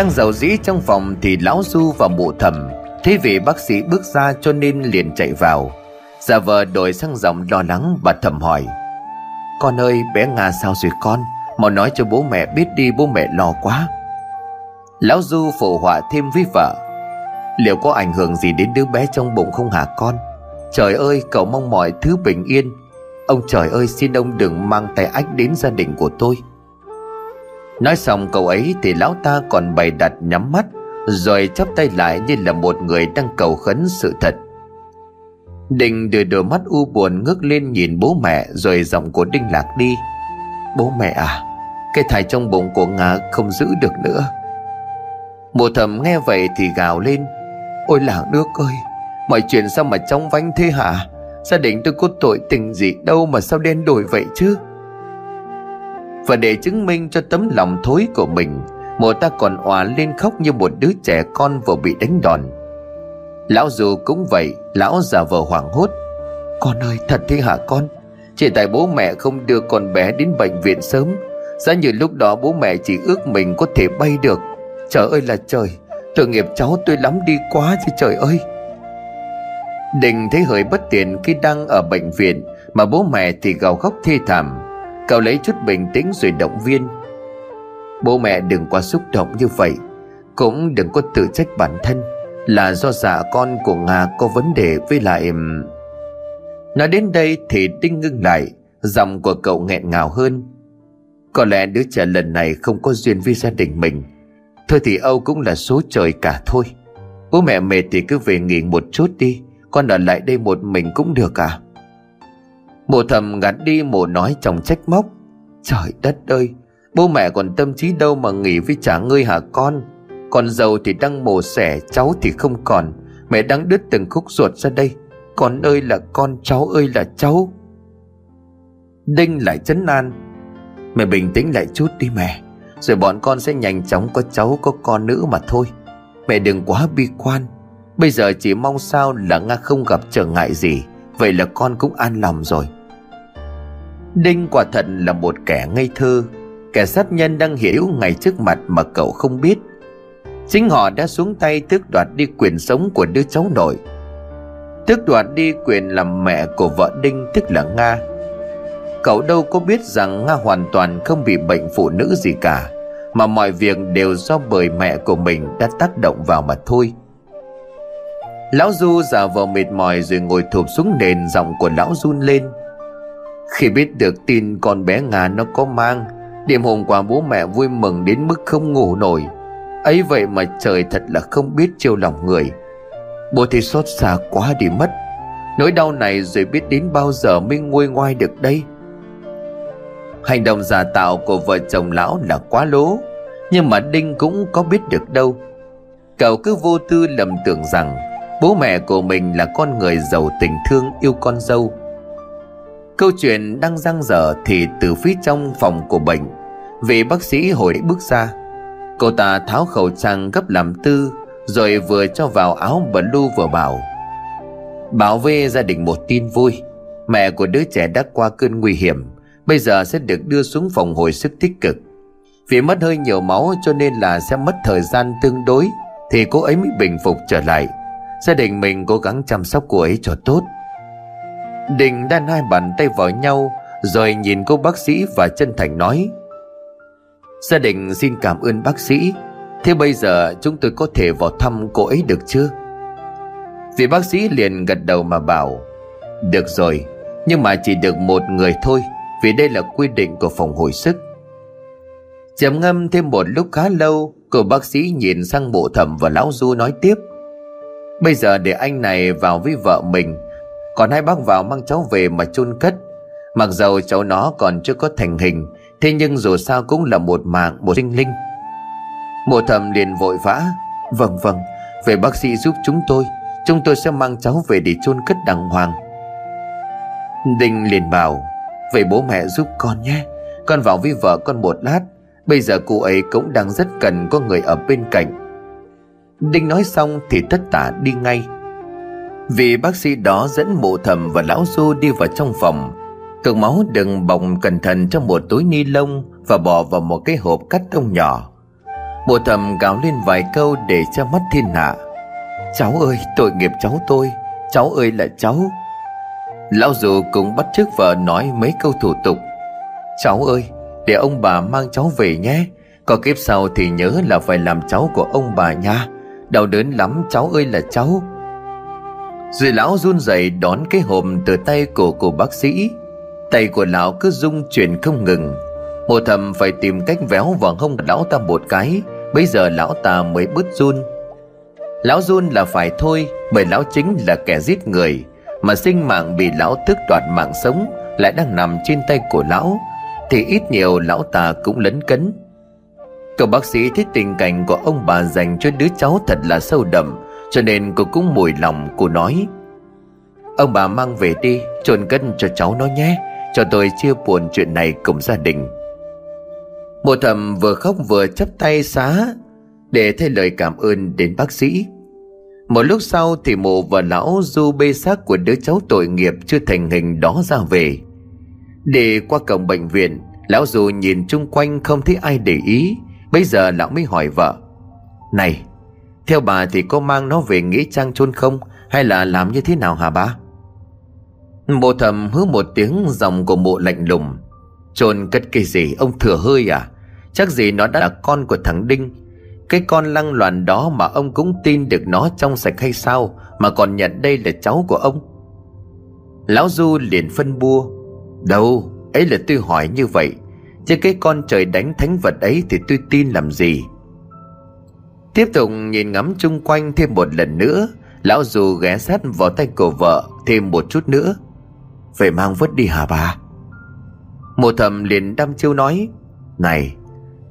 Đang giàu dĩ trong phòng thì lão Du và mụ thẩm Thế vị bác sĩ bước ra cho nên liền chạy vào. Giả vờ đổi sang giọng lo lắng bà thầm hỏi, Con ơi, bé Nga sao rồi con? Mau nói cho bố mẹ biết đi, bố mẹ lo quá. Lão Du phụ họa thêm với vợ, Liệu có ảnh hưởng gì đến đứa bé trong bụng không hả con? Trời ơi, cậu mong mọi thứ bình yên. Ông trời ơi, xin ông đừng mang tay ách đến gia đình của tôi. Nói xong câu ấy thì lão ta còn bày đặt nhắm mắt, Rồi chắp tay lại như là một người đang cầu khấn sự thật. Đình đưa đôi mắt u buồn ngước lên nhìn bố mẹ Rồi giọng của Đinh lạc đi. Bố mẹ à Cái thai trong bụng của Nga không giữ được nữa. Mộ thầm nghe vậy thì gào lên. Ôi làng nước ơi, Mọi chuyện sao mà trong vánh thế hả? Gia đình tôi có tội tình gì đâu Mà sao đen đổi vậy chứ? Và để chứng minh cho tấm lòng thối của mình Mụ ta còn òa lên khóc như một đứa trẻ con vừa bị đánh đòn. Lão dù cũng vậy, Lão già vờ hoảng hốt. Con ơi, thật thế hả con? Chỉ tại bố mẹ không đưa con bé đến bệnh viện sớm, Giá như lúc đó bố mẹ chỉ ước mình có thể bay được. Trời ơi là trời, Tội nghiệp cháu tôi lắm đi quá chứ trời ơi. Đình thấy hơi bất tiện khi đang ở bệnh viện, Mà bố mẹ thì gào khóc thê thảm. Cậu lấy chút bình tĩnh rồi động viên. Bố mẹ đừng quá xúc động như vậy, Cũng đừng có tự trách bản thân, Là do dạ con của Nga có vấn đề với lại Nói đến đây thì Đinh ngưng lại, Giọng của cậu nghẹn ngào hơn. Có lẽ đứa trẻ lần này không có duyên với gia đình mình. Thôi thì Âu cũng là số trời cả thôi. Bố mẹ mệt thì cứ về nghỉ một chút đi, Con ở lại đây một mình cũng được à? Mụ thầm gạt đi mụ nói trong trách móc. Trời đất ơi, Bố mẹ còn tâm trí đâu mà nghỉ với trả ngươi hả con? Còn giàu thì đang mổ xẻ, Cháu thì không còn. Mẹ đang đứt từng khúc ruột ra đây. Con ơi là con, cháu ơi là cháu. Đinh lại chấn an. Mẹ bình tĩnh lại chút đi mẹ, rồi bọn con sẽ nhanh chóng có cháu, có con nữ mà thôi. Mẹ đừng quá bi quan. Bây giờ chỉ mong sao là Nga không gặp trở ngại gì. Vậy là con cũng an lòng rồi. Đinh quả thật là một kẻ ngây thơ, Kẻ sát nhân đang hiểu ngay trước mặt mà cậu không biết. Chính họ đã xuống tay tước đoạt đi quyền sống của đứa cháu nội. Tước đoạt đi quyền làm mẹ của vợ Đinh, tức là Nga. Cậu đâu có biết rằng Nga hoàn toàn không bị bệnh phụ nữ gì cả, Mà mọi việc đều do bởi mẹ của mình đã tác động vào mà thôi. Lão Du giả vờ mệt mỏi rồi ngồi thụp xuống nền giọng của lão run lên. Khi biết được tin con bé Nga nó có mang, Đêm hôm qua bố mẹ vui mừng đến mức không ngủ nổi. Ấy vậy mà trời thật là không biết chiêu lòng người. Bố thì xót xa quá đi mất. Nỗi đau này rồi biết đến bao giờ mới nguôi ngoai được đây? Hành động giả tạo của vợ chồng lão là quá lố, Nhưng mà Đinh cũng có biết được đâu. Cậu cứ vô tư lầm tưởng rằng Bố mẹ của mình là con người giàu tình thương yêu con dâu. Câu chuyện đang răng dở thì từ phía trong phòng của bệnh, Vị bác sĩ hồi bước ra. Cô ta tháo khẩu trang gấp làm tư, Rồi vừa cho vào áo blue vừa bảo Bảo vệ gia đình một tin vui. Mẹ của đứa trẻ đã qua cơn nguy hiểm, Bây giờ sẽ được đưa xuống phòng hồi sức tích cực. Vì mất hơi nhiều máu cho nên là sẽ mất thời gian tương đối, Thì cô ấy mới bình phục trở lại. Gia đình mình cố gắng chăm sóc cô ấy cho tốt. Đình đan hai bàn tay vào nhau, Rồi nhìn cô bác sĩ và chân thành nói, Gia đình xin cảm ơn bác sĩ. Thế bây giờ chúng tôi có thể vào thăm cô ấy được chưa? Vị bác sĩ liền gật đầu mà bảo, Được rồi, Nhưng mà chỉ được một người thôi, vì đây là quy định của phòng hồi sức. Chầm ngâm thêm một lúc khá lâu, cô bác sĩ nhìn sang bộ thẩm và lão du nói tiếp, bây giờ để anh này vào với vợ mình còn hai bác vào mang cháu về mà chôn cất. Mặc dầu cháu nó còn chưa có thành hình, thế nhưng dù sao cũng là một mạng, một sinh linh. Mộ thầm liền vội vã vâng vâng về bác sĩ giúp chúng tôi chúng tôi sẽ mang cháu về để chôn cất đàng hoàng. Đinh liền bảo về bố mẹ giúp con nhé, Con vào với vợ con một lát, Bây giờ cô ấy cũng đang rất cần có người ở bên cạnh. Đinh nói xong thì tất tả đi ngay. Vì bác sĩ đó dẫn mụ thầm và lão du đi vào trong phòng. Cực máu đừng bồng cẩn thận trong một túi ni lông Và bỏ vào một cái hộp cắt tông nhỏ. Mộ thầm gào lên vài câu để cho mắt thiên hạ. Cháu ơi, tội nghiệp cháu tôi. Cháu ơi là cháu. Lão dù cũng bắt chước vợ nói mấy câu thủ tục. Cháu ơi, Để ông bà mang cháu về nhé. Có kiếp sau thì nhớ là phải làm cháu của ông bà nha. Đau đớn lắm, cháu ơi là cháu. Rồi lão run rẩy đón cái hộp từ tay của cô bác sĩ. Tay của lão cứ rung chuyển không ngừng. Mộ thầm phải tìm cách véo vào hông lão ta một cái. Bây giờ lão ta mới bứt run. Lão run là phải thôi, Bởi lão chính là kẻ giết người. Mà sinh mạng bị lão tước đoạt mạng sống Lại đang nằm trên tay của lão, Thì ít nhiều lão ta cũng lấn cấn. Cậu bác sĩ thấy tình cảnh của ông bà dành cho đứa cháu thật là sâu đậm. Cho nên cô cũng mùi lòng cô nói, Ông bà mang về đi, chôn cất cho cháu nó nhé, Cho tôi chia buồn chuyện này cùng gia đình. Mộ thầm vừa khóc vừa chấp tay xá Để thay lời cảm ơn đến bác sĩ. Một lúc sau thì mộ và lão du bê xác của đứa cháu tội nghiệp chưa thành hình đó ra về. Để qua cổng bệnh viện, Lão du nhìn chung quanh không thấy ai để ý. Bây giờ lão mới hỏi vợ, Này theo bà thì có mang nó về nghĩa trang chôn không? Hay là làm như thế nào hả bà? Mộ thầm hứa một tiếng dòng của mộ lạnh lùng. Chôn cất cái gì, ông thừa hơi à? Chắc gì nó đã là con của thằng Đinh. Cái con lăng loàn đó mà ông cũng tin được nó trong sạch hay sao, Mà còn nhận đây là cháu của ông. Lão Du liền phân bua. Đâu, ấy là tôi hỏi như vậy. Chứ cái con trời đánh thánh vật ấy thì tôi tin làm gì? Tiếp tục nhìn ngắm chung quanh thêm một lần nữa. Lão dù ghé sát vào tay của vợ thêm một chút nữa. Về mang vứt đi hả bà? Mộ thầm liền đăm chiêu nói Này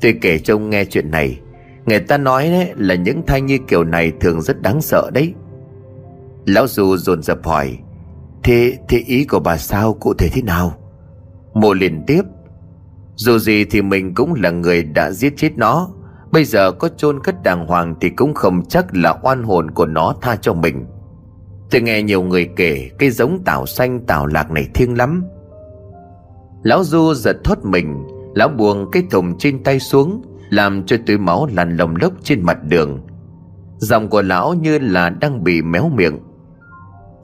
Tôi kể cho ông nghe chuyện này. Người ta nói đấy là những thai nhi kiểu này thường rất đáng sợ đấy. Lão dù dồn dập hỏi Thế, thế ý của bà sao? Cụ thể thế nào? Mộ liền tiếp Dù gì thì mình cũng là người đã giết chết nó. Bây giờ có chôn cất đàng hoàng Thì cũng không chắc là oan hồn của nó tha cho mình. Tôi nghe nhiều người kể Cái giống tảo xanh, tảo lạc này thiêng lắm. Lão Du giật thốt mình, Lão buông cái thùng trên tay xuống, Làm cho túi máu lăn lồng lốc trên mặt đường. Giọng của lão như là đang bị méo miệng.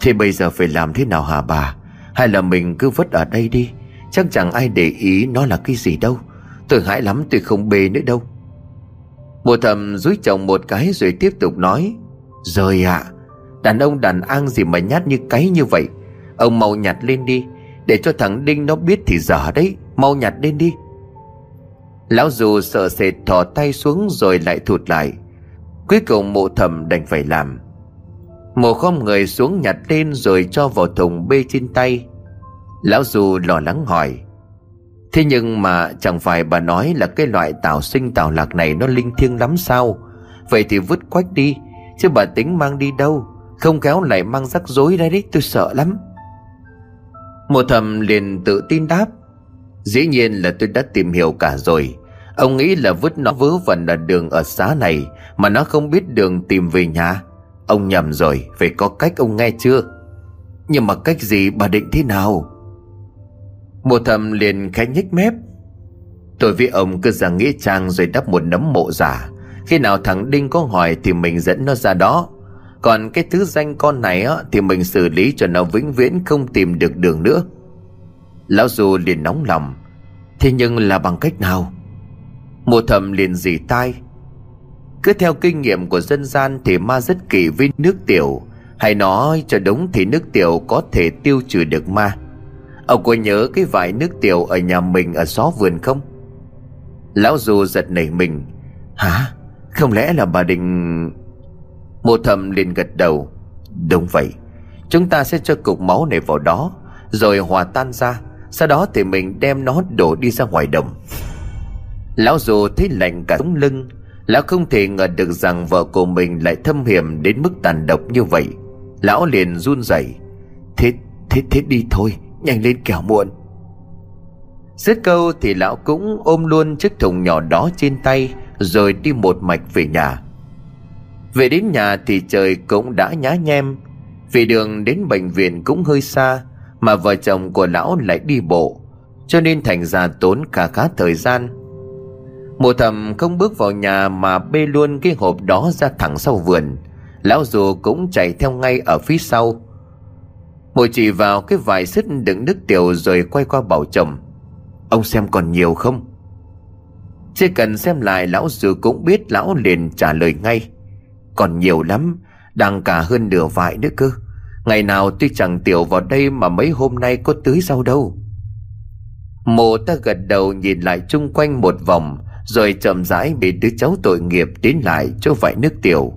Thì bây giờ phải làm thế nào hả bà? Hay là mình cứ vứt ở đây đi? Chắc chẳng ai để ý nó là cái gì đâu. Tôi hãi lắm, tôi không bê nữa đâu. Mùa thầm dúi chồng một cái rồi tiếp tục nói Rồi ạ à, Đàn ông đàn an gì mà nhát như cái như vậy. Ông mau nhặt lên đi Để cho thằng Đinh nó biết thì dở đấy Mau nhặt lên đi. Lão dù sợ sệt thò tay xuống rồi lại thụt lại. Cuối cùng mộ thầm đành phải làm. Mộ khom người xuống nhặt lên rồi cho vào thùng bê trên tay. Lão dù lo lắng hỏi Thế nhưng mà chẳng phải bà nói là cái loại tảo sinh tảo lạc này nó linh thiêng lắm sao? Vậy thì vứt quách đi, Chứ bà tính mang đi đâu? Không kéo lại mang rắc rối ra đấy, tôi sợ lắm. Mộ thầm liền tự tin đáp, Dĩ nhiên là tôi đã tìm hiểu cả rồi. Ông nghĩ là vứt nó vớ vẩn là đường ở xá này, Mà nó không biết đường tìm về nhà. Ông nhầm rồi Phải có cách ông nghe chưa? Nhưng mà cách gì, bà định thế nào? Mộ thầm liền khẽ nhích mép. Tôi với ông cứ ra nghĩa trang rồi đắp một nấm mộ giả. Khi nào thằng Đinh có hỏi thì mình dẫn nó ra đó. Còn cái thứ danh con này á, Thì mình xử lý cho nó vĩnh viễn không tìm được đường nữa. Lão Du liền nóng lòng. Thế nhưng là bằng cách nào? Mùa thầm liền dì tai. Cứ theo kinh nghiệm của dân gian Thì ma rất kỳ với nước tiểu. Hay nói cho đúng thì nước tiểu Có thể tiêu trừ được ma. Ông có nhớ cái vải nước tiểu Ở nhà mình ở xó vườn không? Lão Du giật nảy mình. Hả? Không lẽ là bà định Mộ thầm liền gật đầu. Đúng vậy. Chúng ta sẽ cho cục máu này vào đó Rồi hòa tan ra. Sau đó thì mình đem nó đổ đi ra ngoài đồng. Lão dù thấy lạnh cả sống lưng. Lão không thể ngờ được rằng vợ của mình lại thâm hiểm đến mức tàn độc như vậy. Lão liền run rẩy. Thế, thế, thế đi thôi. Nhanh lên kẻo muộn. Dứt câu thì lão cũng ôm luôn chiếc thùng nhỏ đó trên tay, Rồi đi một mạch về nhà. Về đến nhà thì trời cũng đã nhá nhem, Vì đường đến bệnh viện cũng hơi xa, Mà vợ chồng của lão lại đi bộ, Cho nên thành ra tốn cả khá thời gian. Mùa thầm không bước vào nhà mà bê luôn cái hộp đó ra thẳng sau vườn. Lão dù cũng chạy theo ngay ở phía sau. Mụ chỉ vào cái vải xứt đựng nước tiểu rồi quay qua bảo chồng. Ông xem còn nhiều không? Chỉ cần xem lại, lão dù cũng biết lão liền trả lời ngay. Còn nhiều lắm, Đang cả hơn nửa vải nữa cơ. Ngày nào tuy chẳng tiểu vào đây mà mấy hôm nay có tưới rau đâu. Mộ ta gật đầu nhìn lại chung quanh một vòng, Rồi chậm rãi bị đứa cháu tội nghiệp tiến lại chỗ vải nước tiểu.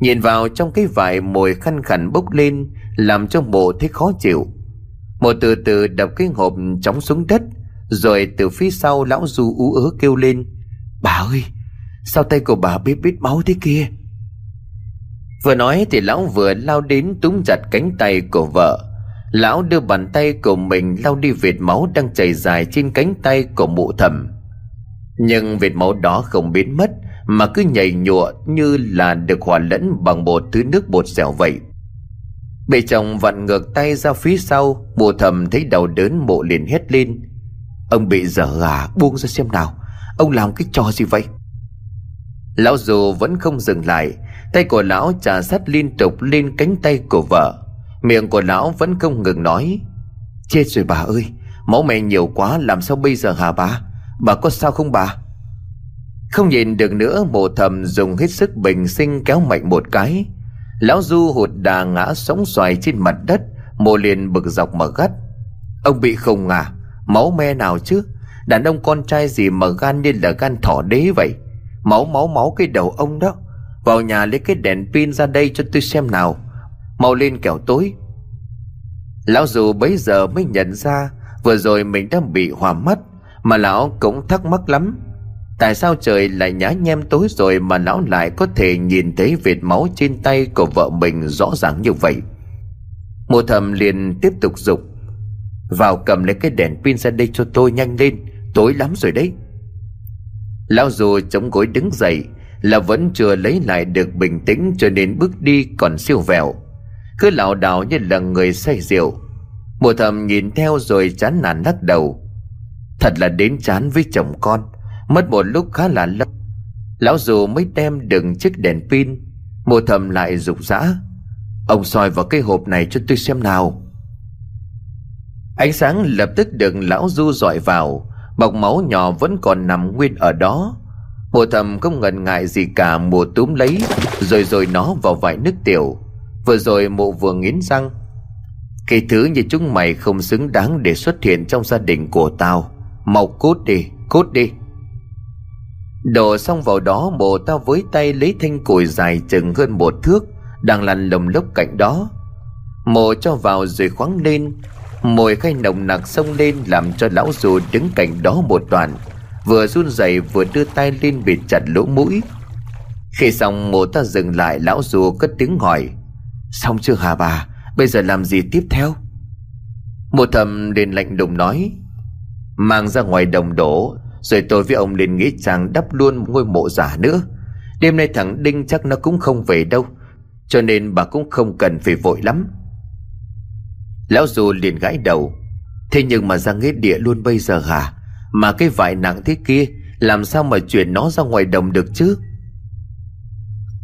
Nhìn vào trong cái vải mồi khăn khẳng bốc lên làm cho mộ thấy khó chịu. Mộ từ từ đập cái hộp chóng xuống đất, Rồi từ phía sau lão du ú ớ kêu lên, Bà ơi, Sao tay của bà bít bít máu thế kia? Vừa nói thì lão vừa lao đến túm chặt cánh tay của vợ. Lão đưa bàn tay của mình lau đi vệt máu đang chảy dài trên cánh tay của mụ thầm. Nhưng vệt máu đó không biến mất, Mà cứ nhảy nhụa như là được hòa lẫn bằng một thứ nước bột dẻo vậy. Bị chồng vặn ngược tay ra phía sau Mụ thầm thấy đầu đớn mộ liền hét lên. Ông bị dở gà, buông ra xem nào, Ông làm cái trò gì vậy? Lão dù vẫn không dừng lại, Tay của lão trà sát liên tục lên cánh tay của vợ. Miệng của lão vẫn không ngừng nói, Chết rồi bà ơi, Máu mẹ nhiều quá, làm sao bây giờ hả bà? Bà có sao không bà? Không nhìn được nữa mộ thầm dùng hết sức bình sinh kéo mạnh một cái. Lão Du hụt đà ngã sóng xoài trên mặt đất Mộ liền bực dọc mà gắt. Ông bị không à Máu me nào chứ? Đàn ông con trai gì mà gan như là gan thỏ đế vậy? Máu máu máu cái đầu ông đó. Vào nhà lấy cái đèn pin ra đây cho tôi xem nào. Mau lên kẻo tối. Lão dù bấy giờ mới nhận ra, Vừa rồi mình đang bị hòa mắt, Mà lão cũng thắc mắc lắm. Tại sao trời lại nhá nhem tối rồi Mà lão lại có thể nhìn thấy vệt máu trên tay của vợ mình rõ ràng như vậy? Mùa thầm liền tiếp tục dục, Vào cầm lấy cái đèn pin ra đây cho tôi nhanh lên, Tối lắm rồi đấy. Lão dù chống gối đứng dậy, Là vẫn chưa lấy lại được bình tĩnh Cho nên bước đi còn siêu vẹo. Cứ lảo đảo như là người say rượu. Mùa thầm nhìn theo rồi chán nản lắc đầu. Thật là đến chán với chồng con mất một lúc khá là lâu. Lão dù mới đem đựng chiếc đèn pin mùa thầm lại rục rã. Ông soi vào cái hộp này cho tôi xem nào. Ánh sáng lập tức được lão du dọi vào bọc máu nhỏ vẫn còn nằm nguyên ở đó. Mùa thầm không ngần ngại gì cả mùa túm lấy rồi rồi nó vào vải nước tiểu. Vừa rồi mụ vừa nghiến răng. Cái thứ như chúng mày không xứng đáng để xuất hiện trong gia đình của tao. Mau cút đi, cút đi. Đổ xong vào đó mồ tao với tay lấy thanh củi dài chừng hơn một thước, Đang lăn lồng lốc cạnh đó. Mồ cho vào rồi khoáng lên, mồi khay nồng nặc xông lên làm cho lão dù đứng cạnh đó một đoạn, Vừa run rẩy vừa đưa tay lên bịt chặt lỗ mũi. Khi xong mồ ta dừng lại, lão dù cất tiếng hỏi, Xong chưa hả bà? Bây giờ làm gì tiếp theo? Một thầm liền lạnh lùng nói, Mang ra ngoài đồng đổ rồi tôi với ông liền nghĩ rằng đắp luôn ngôi mộ giả nữa. Đêm nay thằng Đinh chắc nó cũng không về đâu, Cho nên bà cũng không cần phải vội lắm. Lão dù liền gãi đầu, Thế nhưng mà ra nghĩa địa luôn bây giờ hả? Mà cái vải nặng thế kia, Làm sao mà chuyển nó ra ngoài đồng được chứ?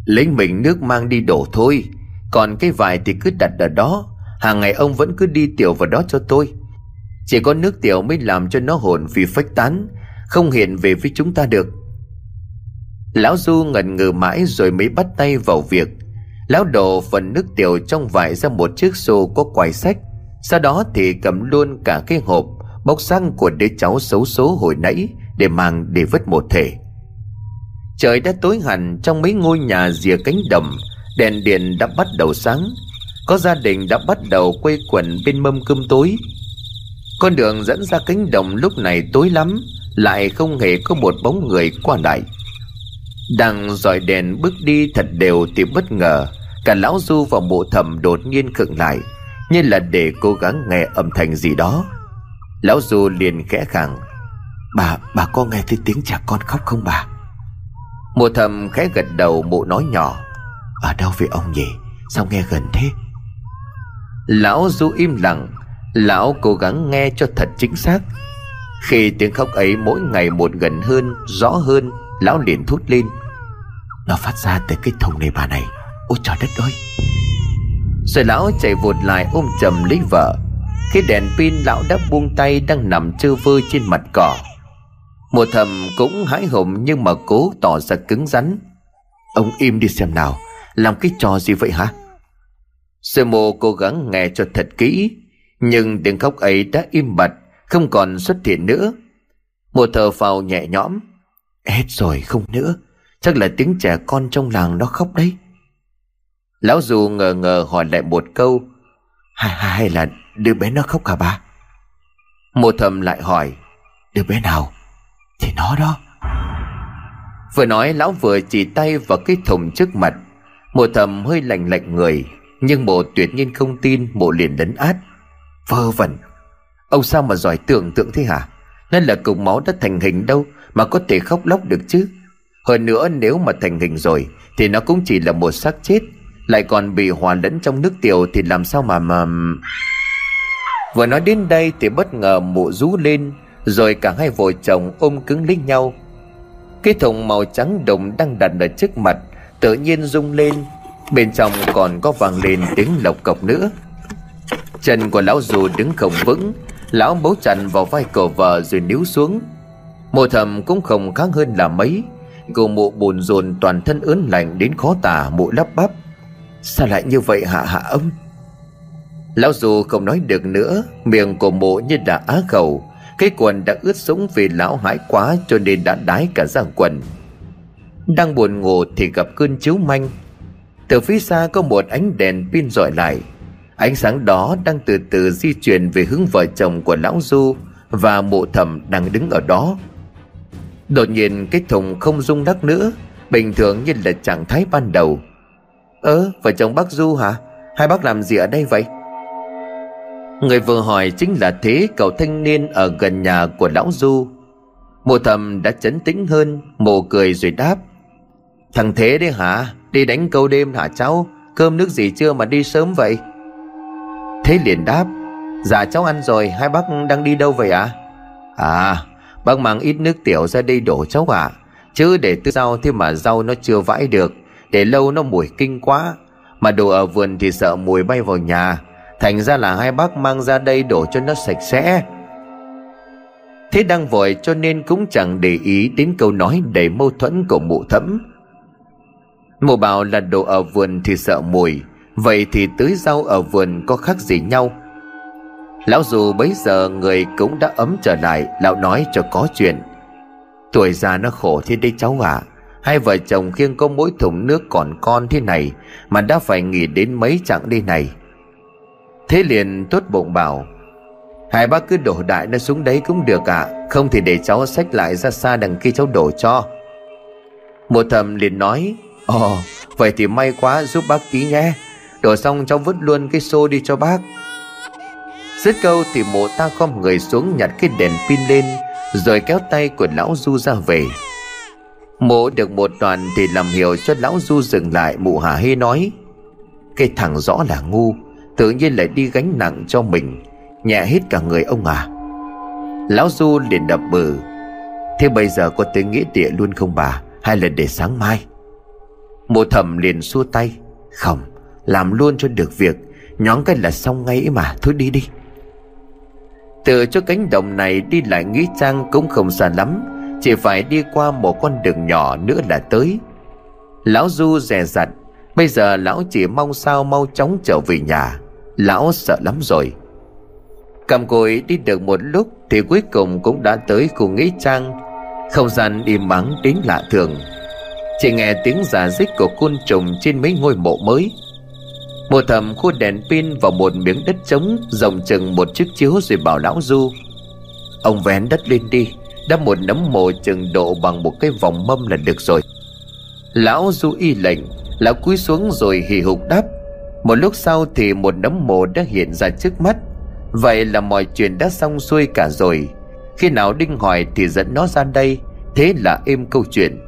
Lấy mình nước mang đi đổ thôi, còn cái vải thì cứ đặt ở đó, Hàng ngày ông vẫn cứ đi tiểu vào đó cho tôi. Chỉ có nước tiểu mới làm cho nó hồn vì phách tán không hiện về với chúng ta được. Lão Du ngần ngừ mãi rồi mới bắt tay vào việc, Lão đổ phần nước tiểu trong vải ra một chiếc xô có quài sách, Sau đó thì cầm luôn cả cái hộp, Bóc xăng của đứa cháu xấu số hồi nãy Để mang để vứt một thể. Trời đã tối hẳn trong mấy ngôi nhà rìa cánh đồng Đèn điện đã bắt đầu sáng, Có gia đình đã bắt đầu quây quần bên mâm cơm tối. Con đường dẫn ra cánh đồng lúc này tối lắm lại không hề có một bóng người qua lại. Đang dọi đèn bước đi thật đều thì bất ngờ Cả lão du và mộ thầm đột nhiên khựng lại Như là để cố gắng nghe âm thanh gì đó. Lão du liền khẽ khàng Bà, bà có nghe thấy tiếng trẻ con khóc không bà? Mộ thầm khẽ gật đầu mụ nói nhỏ ở đâu vậy ông nhỉ? Sao nghe gần thế? Lão du im lặng Lão cố gắng nghe cho thật chính xác. Khi tiếng khóc ấy mỗi ngày một gần hơn, Rõ hơn, Lão liền thút lên. Nó phát ra từ cái thùng này bà này. Ôi trời đất ơi! Rồi lão chạy vụt lại ôm chầm lấy vợ. Khi đèn pin lão đã buông tay Đang nằm trơ vơ trên mặt cỏ. Mùa thầm cũng hãi hùng Nhưng mà cố tỏ ra cứng rắn. Ông im đi xem nào, Làm cái trò gì vậy hả? Sư mô cố gắng nghe cho thật kỹ, Nhưng tiếng khóc ấy đã im bặt. Không còn xuất hiện nữa. Một thờ phào nhẹ nhõm. Hết rồi không nữa. Chắc là tiếng trẻ con trong làng nó khóc đấy. Lão dù ngờ ngờ hỏi lại một câu. Hay, hay là đứa bé nó khóc cả bà? Một thầm lại hỏi. Đứa bé nào? Thì nó đó. Vừa nói lão vừa chỉ tay vào cái thùng trước mặt. Một thầm hơi lạnh lạnh người Nhưng bộ tuyệt nhiên không tin Bộ liền lấn át. Vơ vẩn Ông sao mà giỏi tưởng tượng thế hả? Nên là cục máu đã thành hình đâu Mà có thể khóc lóc được chứ? Hơn nữa nếu mà thành hình rồi Thì nó cũng chỉ là một xác chết, Lại còn bị hòa lẫn trong nước tiểu Thì làm sao mà mà Vừa nói đến đây thì bất ngờ mụ rú lên, Rồi cả hai vợ chồng ôm cứng lấy nhau. Cái thùng màu trắng đồng đang đặt ở trước mặt Tự nhiên rung lên, Bên trong còn có vang lên tiếng lộc cọc nữa. Chân của lão dù đứng không vững Lão bấu chặt vào vai cổ vợ rồi níu xuống. Mộ thầm cũng không khác hơn là mấy. Cô mụ buồn rồn toàn thân ớn lạnh đến khó tả mụ lắp bắp. Sao lại như vậy hạ hạ ông? Lão dù không nói được nữa, Miệng của mụ như đã á khẩu. Cái quần đã ướt sũng vì lão hãi quá Cho nên đã đái cả ra quần. Đang buồn ngủ thì gặp cơn chiếu manh. Từ phía xa có một ánh đèn pin dọi lại. Ánh sáng đó đang từ từ di chuyển về hướng vợ chồng của lão Du Và mộ thầm đang đứng ở đó. Đột nhiên, cái thùng không rung đắc nữa, Bình thường như là trạng thái ban đầu. Ơ, vợ chồng bác Du hả? Hai bác làm gì ở đây vậy? Người vừa hỏi chính là thế cậu thanh niên ở gần nhà của lão Du. Mộ thầm đã chấn tĩnh hơn, mồ cười rồi đáp, Thằng Thế đấy hả? Đi đánh câu đêm hả cháu? Cơm nước gì chưa mà đi sớm vậy? Thế liền đáp Dạ cháu ăn rồi, Hai bác đang đi đâu vậy ạ à? à bác mang ít nước tiểu ra đây đổ cháu ạ à. Chứ để tư rau thế mà rau nó chưa vãi được, Để lâu nó mùi kinh quá Mà đồ ở vườn thì sợ mùi bay vào nhà Thành ra là hai bác mang ra đây đổ cho nó sạch sẽ Thế đang vội cho nên cũng chẳng để ý đến câu nói đầy mâu thuẫn của mụ thẫm Mụ bảo là đồ ở vườn thì sợ mùi Vậy thì tưới rau ở vườn có khác gì nhau? Lão dù bấy giờ người cũng đã ấm trở lại, Lão nói cho có chuyện. Tuổi già nó khổ thế đấy cháu à Hai vợ chồng khiêng có mỗi thùng nước còn con thế này Mà đã phải nghỉ đến mấy chặng đi này. Thế liền tốt bụng bảo, Hai bác cứ đổ đại nó xuống đấy cũng được ạ. À. Không thì để cháu xách lại ra xa đằng kia cháu đổ cho. Một thầm liền nói, Ồ, vậy thì may quá, giúp bác tí nhé. Đổ xong cháu vứt luôn cái xô đi cho bác. Dứt câu thì mộ ta khom người xuống nhặt cái đèn pin lên, Rồi kéo tay của lão Du ra về. Mộ được một đoàn thì làm hiểu cho lão Du dừng lại, Mụ hà hê nói, Cái thằng rõ là ngu, Tự nhiên lại đi gánh nặng cho mình, Nhẹ hết cả người ông à. Lão Du liền đập bờ Thế bây giờ có tới nghĩa địa luôn không bà, Hay là để sáng mai? Mộ thầm liền xua tay, Không làm luôn cho được việc, Nhón cái là xong ngay mà, Thôi đi đi. Từ cho cánh đồng này đi lại Nghĩa Trang cũng không xa lắm, Chỉ phải đi qua một con đường nhỏ nữa là tới. Lão Du dè dặt, Bây giờ lão chỉ mong sao mau chóng trở về nhà, Lão sợ lắm rồi. Cầm cối đi được một lúc Thì cuối cùng cũng đã tới khu Nghĩa Trang. Không gian im mắng đến lạ thường. Chỉ nghe tiếng giả dích của côn trùng trên mấy ngôi mộ mới. Mộ thầm khu đèn pin vào một miếng đất trống, rồng chừng một chiếc chiếu rồi bảo lão Du, Ông vén đất lên đi Đắp một nấm mồ chừng độ bằng một cái vòng mâm là được rồi. Lão Du y lệnh, Lão cúi xuống rồi hì hục đáp, Một lúc sau thì một nấm mồ đã hiện ra trước mắt. Vậy là mọi chuyện đã xong xuôi cả rồi. Khi nào Đinh hỏi thì dẫn nó ra đây. Thế là êm câu chuyện.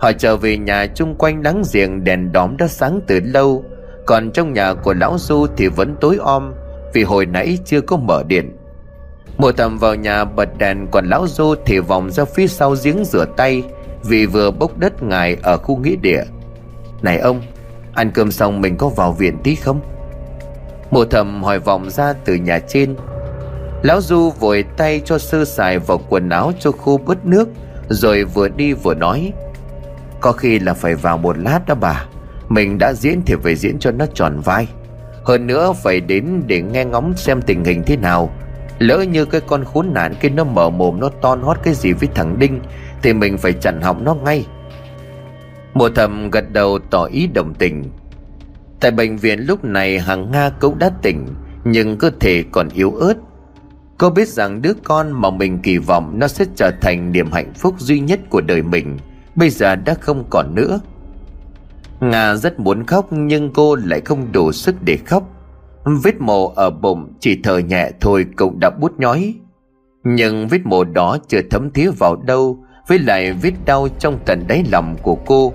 Họ trở về nhà chung quanh láng giềng, đèn đóm đã sáng từ lâu còn trong nhà của lão du thì vẫn tối om, vì hồi nãy chưa có mở điện. Mùa thầm vào nhà bật đèn Còn lão du thì vòng ra phía sau giếng rửa tay, Vì vừa bốc đất ngài ở khu nghĩa địa. Này ông, Ăn cơm xong mình có vào viện tí không? Mùa thầm hỏi vòng ra từ nhà trên. Lão Du vội tay cho sơ xài vào quần áo cho khô bớt nước, Rồi vừa đi vừa nói. Có khi là phải vào một lát đó bà. Mình đã diễn thì phải diễn cho nó tròn vai. Hơn nữa phải đến để nghe ngóng xem tình hình thế nào. Lỡ như cái con khốn nạn kia nó mở mồm, nó ton hót cái gì với thằng Đinh, Thì mình phải chặn họng nó ngay. Mùa thầm gật đầu tỏ ý đồng tình. Tại bệnh viện lúc này hàng Nga cũng đã tỉnh, Nhưng cơ thể còn yếu ớt. Cô biết rằng đứa con mà mình kỳ vọng Nó sẽ trở thành niềm hạnh phúc duy nhất của đời mình, Bây giờ đã không còn nữa. Nga rất muốn khóc Nhưng cô lại không đủ sức để khóc. Vết mồ ở bụng chỉ thở nhẹ thôi cũng đã bút nhói. Nhưng vết mồ đó chưa thấm thía vào đâu, Với lại vết đau trong tận đáy lòng của cô.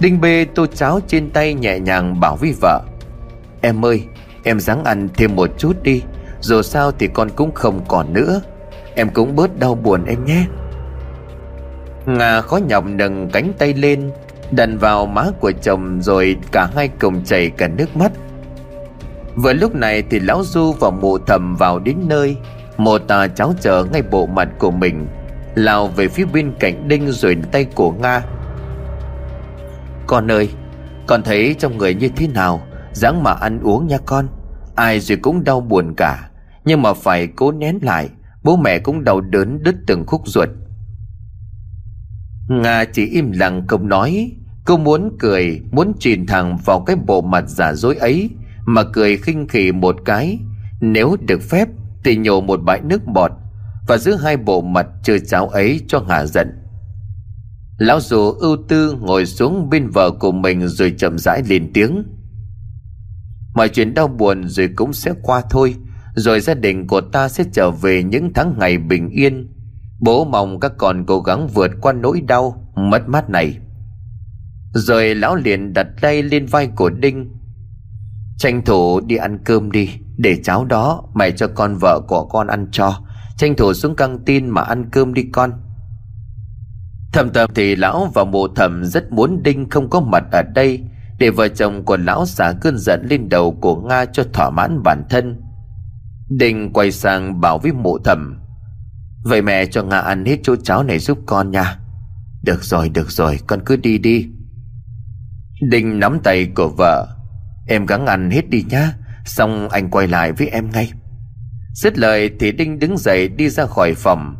Đinh bê tô cháo trên tay nhẹ nhàng bảo với vợ, Em ơi, Em ráng ăn thêm một chút đi, Dù sao thì con cũng không còn nữa. Em cũng bớt đau buồn em nhé. Ngà khó nhọc nâng cánh tay lên Đặt vào má của chồng Rồi cả hai cùng chảy cả nước mắt. Vừa lúc này thì lão Du và mụ thầm vào đến nơi. Mụ tà cháu chờ ngay bộ mặt của mình, Lao về phía bên cạnh Đinh rồi tay của Nga. Con ơi, Con thấy trong người như thế nào? Dáng mà ăn uống nha con. Ai rồi cũng đau buồn cả, Nhưng mà phải cố nén lại. Bố mẹ cũng đau đớn đứt từng khúc ruột. Nga chỉ im lặng không nói. Cô muốn cười, Muốn chìm thẳng vào cái bộ mặt giả dối ấy, Mà cười khinh khỉ một cái. Nếu được phép, Thì nhổ một bãi nước bọt Và giữ hai bộ mặt chơi cháo ấy cho hạ giận. Lão dù ưu tư ngồi xuống bên vợ của mình Rồi chậm rãi lên tiếng. Mọi chuyện đau buồn rồi cũng sẽ qua thôi, Rồi gia đình của ta sẽ trở về những tháng ngày bình yên. Bố mong các con cố gắng vượt qua nỗi đau Mất mát này. Rồi lão liền đặt tay lên vai của Đinh. Tranh thủ đi ăn cơm đi, Để cháu đó mẹ cho con vợ của con ăn cho. Tranh thủ xuống căng tin mà ăn cơm đi con. Thầm thầm thì lão và mụ thầm rất muốn Đinh không có mặt ở đây, để vợ chồng của lão xả cơn giận lên đầu của nga cho thỏa mãn bản thân. Đinh quay sang bảo với mụ thầm vậy mẹ cho nga ăn hết chỗ cháo này giúp con nha. Được rồi được rồi, con cứ đi đi. Đinh nắm tay của vợ. Em gắng ăn hết đi nhá, xong anh quay lại với em ngay. Dứt lời thì đinh đứng dậy đi ra khỏi phòng.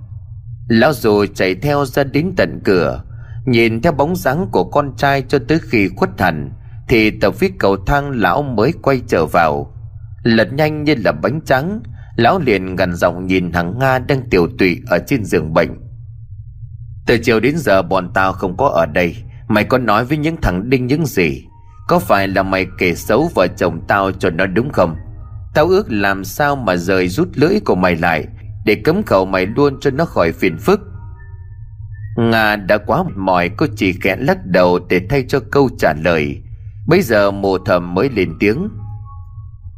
Lão dù chạy theo ra đến tận cửa. Nhìn theo bóng dáng của con trai cho tới khi khuất hẳn, thì tập phía cầu thang lão mới quay trở vào. Lật nhanh như là bánh trắng lão liền gần giọng nhìn thằng nga đang tiểu tụy ở trên giường bệnh. Từ chiều đến giờ bọn tao không có ở đây. Mày có nói với những thằng đinh những gì? Có phải là mày kể xấu vợ chồng tao cho nó đúng không? Tao ước làm sao mà rời rút lưỡi của mày lại để cấm khẩu mày luôn cho nó khỏi phiền phức? Nga đã quá mỏi, cô chỉ khẽ lắc đầu để thay cho câu trả lời. Bây giờ mồ thầm mới lên tiếng.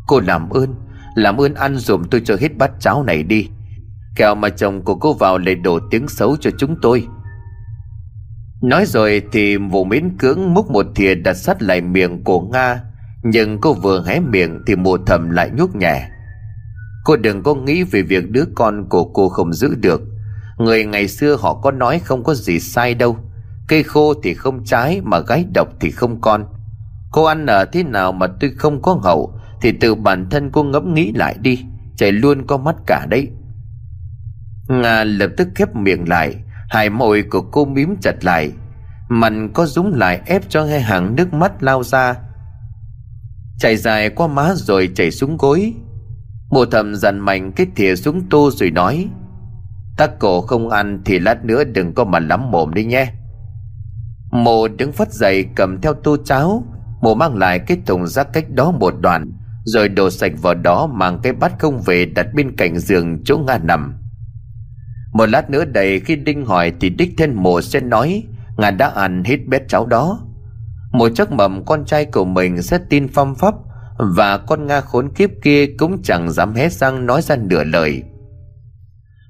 Cô làm ơn làm ơn ăn dùm tôi cho hết bát cháo này đi. Kẹo mà chồng của cô vào lại đổ tiếng xấu cho chúng tôi. Nói rồi thì vụ miễn cưỡng múc một thìa đặt sắt lại miệng của Nga, Nhưng cô vừa hé miệng thì mùa thầm lại nhúc nhẹ. Cô đừng có nghĩ về việc đứa con của cô không giữ được. Người ngày xưa họ có nói không có gì sai đâu. Cây khô thì không trái mà gái độc thì không con. Cô ăn ở thế nào mà tôi không có hậu thì từ bản thân cô ngẫm nghĩ lại đi, Chảy luôn có mắt cả đấy. Nga lập tức khép miệng lại, Hai môi của cô mím chặt lại, Mặt có rúng lại ép cho hai hàng nước mắt lao ra. Chảy dài qua má rồi chảy xuống gối. Mùa thầm dằn mạnh cái thìa xuống tô rồi nói Tắc cổ không ăn thì lát nữa đừng có mà lắm mồm đi nhé. Mồ đứng phát dậy cầm theo tô cháo mồ mang lại cái thùng rác cách đó một đoạn. Rồi đổ sạch vào đó mang cái bát không về đặt bên cạnh giường chỗ Nga nằm. Một lát nữa đầy, khi Đinh hỏi thì đích thân mồ sẽ nói Nga đã ăn hết bé cháu đó. Một chắc mầm con trai của mình sẽ tin phong pháp Và con Nga khốn kiếp kia cũng chẳng dám hé răng nói ra nửa lời.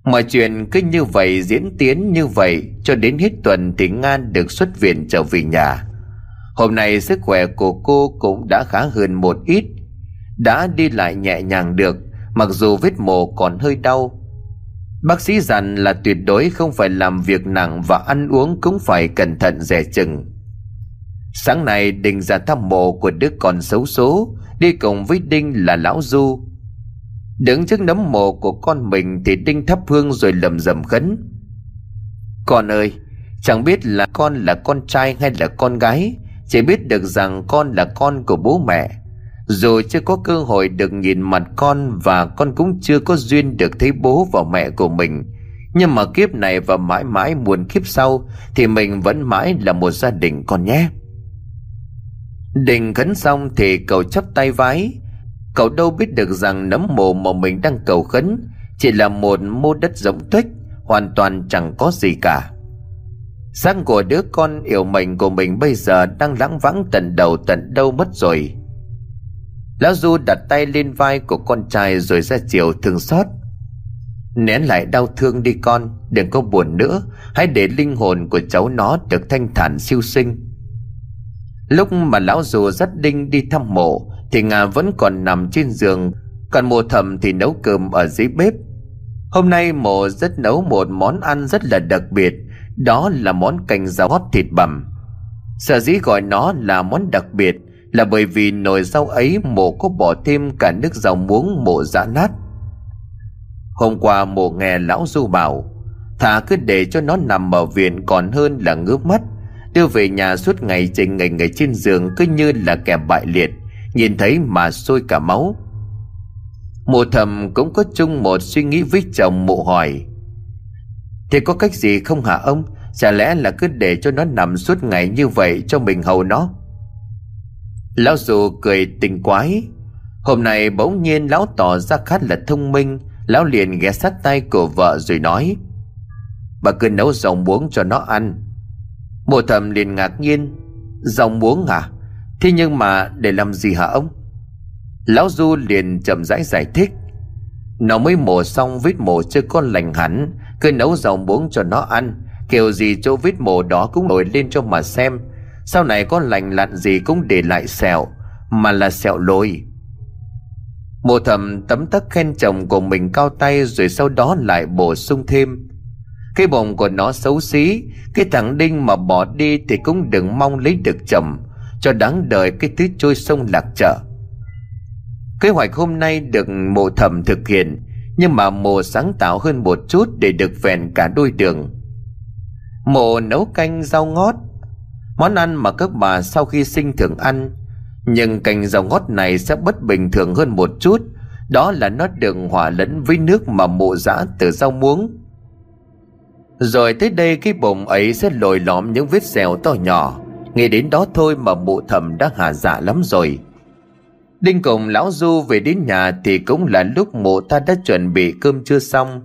Mọi chuyện cứ như vậy diễn tiến như vậy Cho đến hết tuần thì Nga được xuất viện trở về nhà. Hôm nay sức khỏe của cô cũng đã khá hơn một ít. Đã đi lại nhẹ nhàng được, Mặc dù vết mổ còn hơi đau. Bác sĩ dặn là tuyệt đối không phải làm việc nặng Và ăn uống cũng phải cẩn thận dè chừng. Sáng nay Đình ra thăm mộ của đứa con xấu số Đi cùng với Đinh là Lão Du. Đứng trước nấm mộ của con mình Thì Đinh thắp hương rồi lầm rầm khấn. Con ơi, Chẳng biết là con là con trai hay là con gái, Chỉ biết được rằng con là con của bố mẹ. Dù chưa có cơ hội được nhìn mặt con Và con cũng chưa có duyên được thấy bố và mẹ của mình. Nhưng mà kiếp này và mãi mãi muôn kiếp sau Thì mình vẫn mãi là một gia đình con nhé. Đình khấn xong thì cậu chắp tay vái. Cậu đâu biết được rằng nấm mồ mà mình đang cầu khấn Chỉ là một mô đất rỗng tuếch, Hoàn toàn chẳng có gì cả. Sáng của đứa con yêu mình của mình bây giờ đang lãng vắng tận đầu tận đâu mất rồi. Lão Du đặt tay lên vai của con trai rồi ra chiều thương xót. Nén lại đau thương đi con, Đừng có buồn nữa, Hãy để linh hồn của cháu nó được thanh thản siêu sinh. Lúc mà lão dù dắt đinh đi thăm mộ, Thì Nga vẫn còn nằm trên giường, Còn mùa thầm thì nấu cơm ở dưới bếp. Hôm nay mộ rất nấu một món ăn rất là đặc biệt, Đó là món canh rau hót thịt bằm. Sở dĩ gọi nó là món đặc biệt là bởi vì nồi rau ấy mổ có bỏ thêm cả nước rau muống mổ giã nát. Hôm qua mổ nghe lão du bảo, Thà cứ để cho nó nằm ở viện còn hơn là ngước mắt, Đưa về nhà suốt ngày trình ngày ngày trên giường Cứ như là kẻ bại liệt, Nhìn thấy mà sôi cả máu. Mụ thầm cũng có chung một suy nghĩ với chồng mụ hỏi Thì có cách gì không hả ông? Chả lẽ là cứ để cho nó nằm suốt ngày như vậy cho mình hầu nó? Lão dù cười tình quái. Hôm nay bỗng nhiên lão tỏ ra khá là thông minh. Lão liền ghé sát tay của vợ rồi nói, Bà cứ nấu rau muống cho nó ăn. Mộ thầm liền ngạc nhiên Rau muống à? Thế nhưng mà để làm gì hả ông? Lão Du liền chậm rãi giải thích, Nó mới mổ xong vết mổ chưa có lành hẳn. Cứ nấu rau muống cho nó ăn. Kiểu gì chỗ vết mổ đó cũng nổi lên cho mà xem. Sau này có lành lặn gì cũng để lại sẹo, Mà là sẹo lôi. Mộ thẩm tấm tắc khen chồng của mình cao tay Rồi sau đó lại bổ sung thêm. Cái bụng của nó xấu xí, Cái thằng Đinh mà bỏ đi Thì cũng đừng mong lấy được chồng, Cho đáng đời cái thứ trôi sông lạc chợ. Kế hoạch hôm nay được mộ thẩm thực hiện, Nhưng mà mộ sáng tạo hơn một chút Để được vẹn cả đôi đường. Mộ nấu canh rau ngót Món ăn mà các bà sau khi sinh thường ăn, Nhưng cành rau ngót này sẽ bất bình thường hơn một chút. Đó là nó được hòa lẫn với nước mà mộ giã từ rau muống. Rồi tới đây cái bụng ấy sẽ lồi lõm những vết sẹo to nhỏ. Nghĩ đến đó thôi mà mụ thầm đã hà dạ lắm rồi. Đinh cùng lão Du về đến nhà thì cũng là lúc mụ ta đã chuẩn bị cơm chưa xong.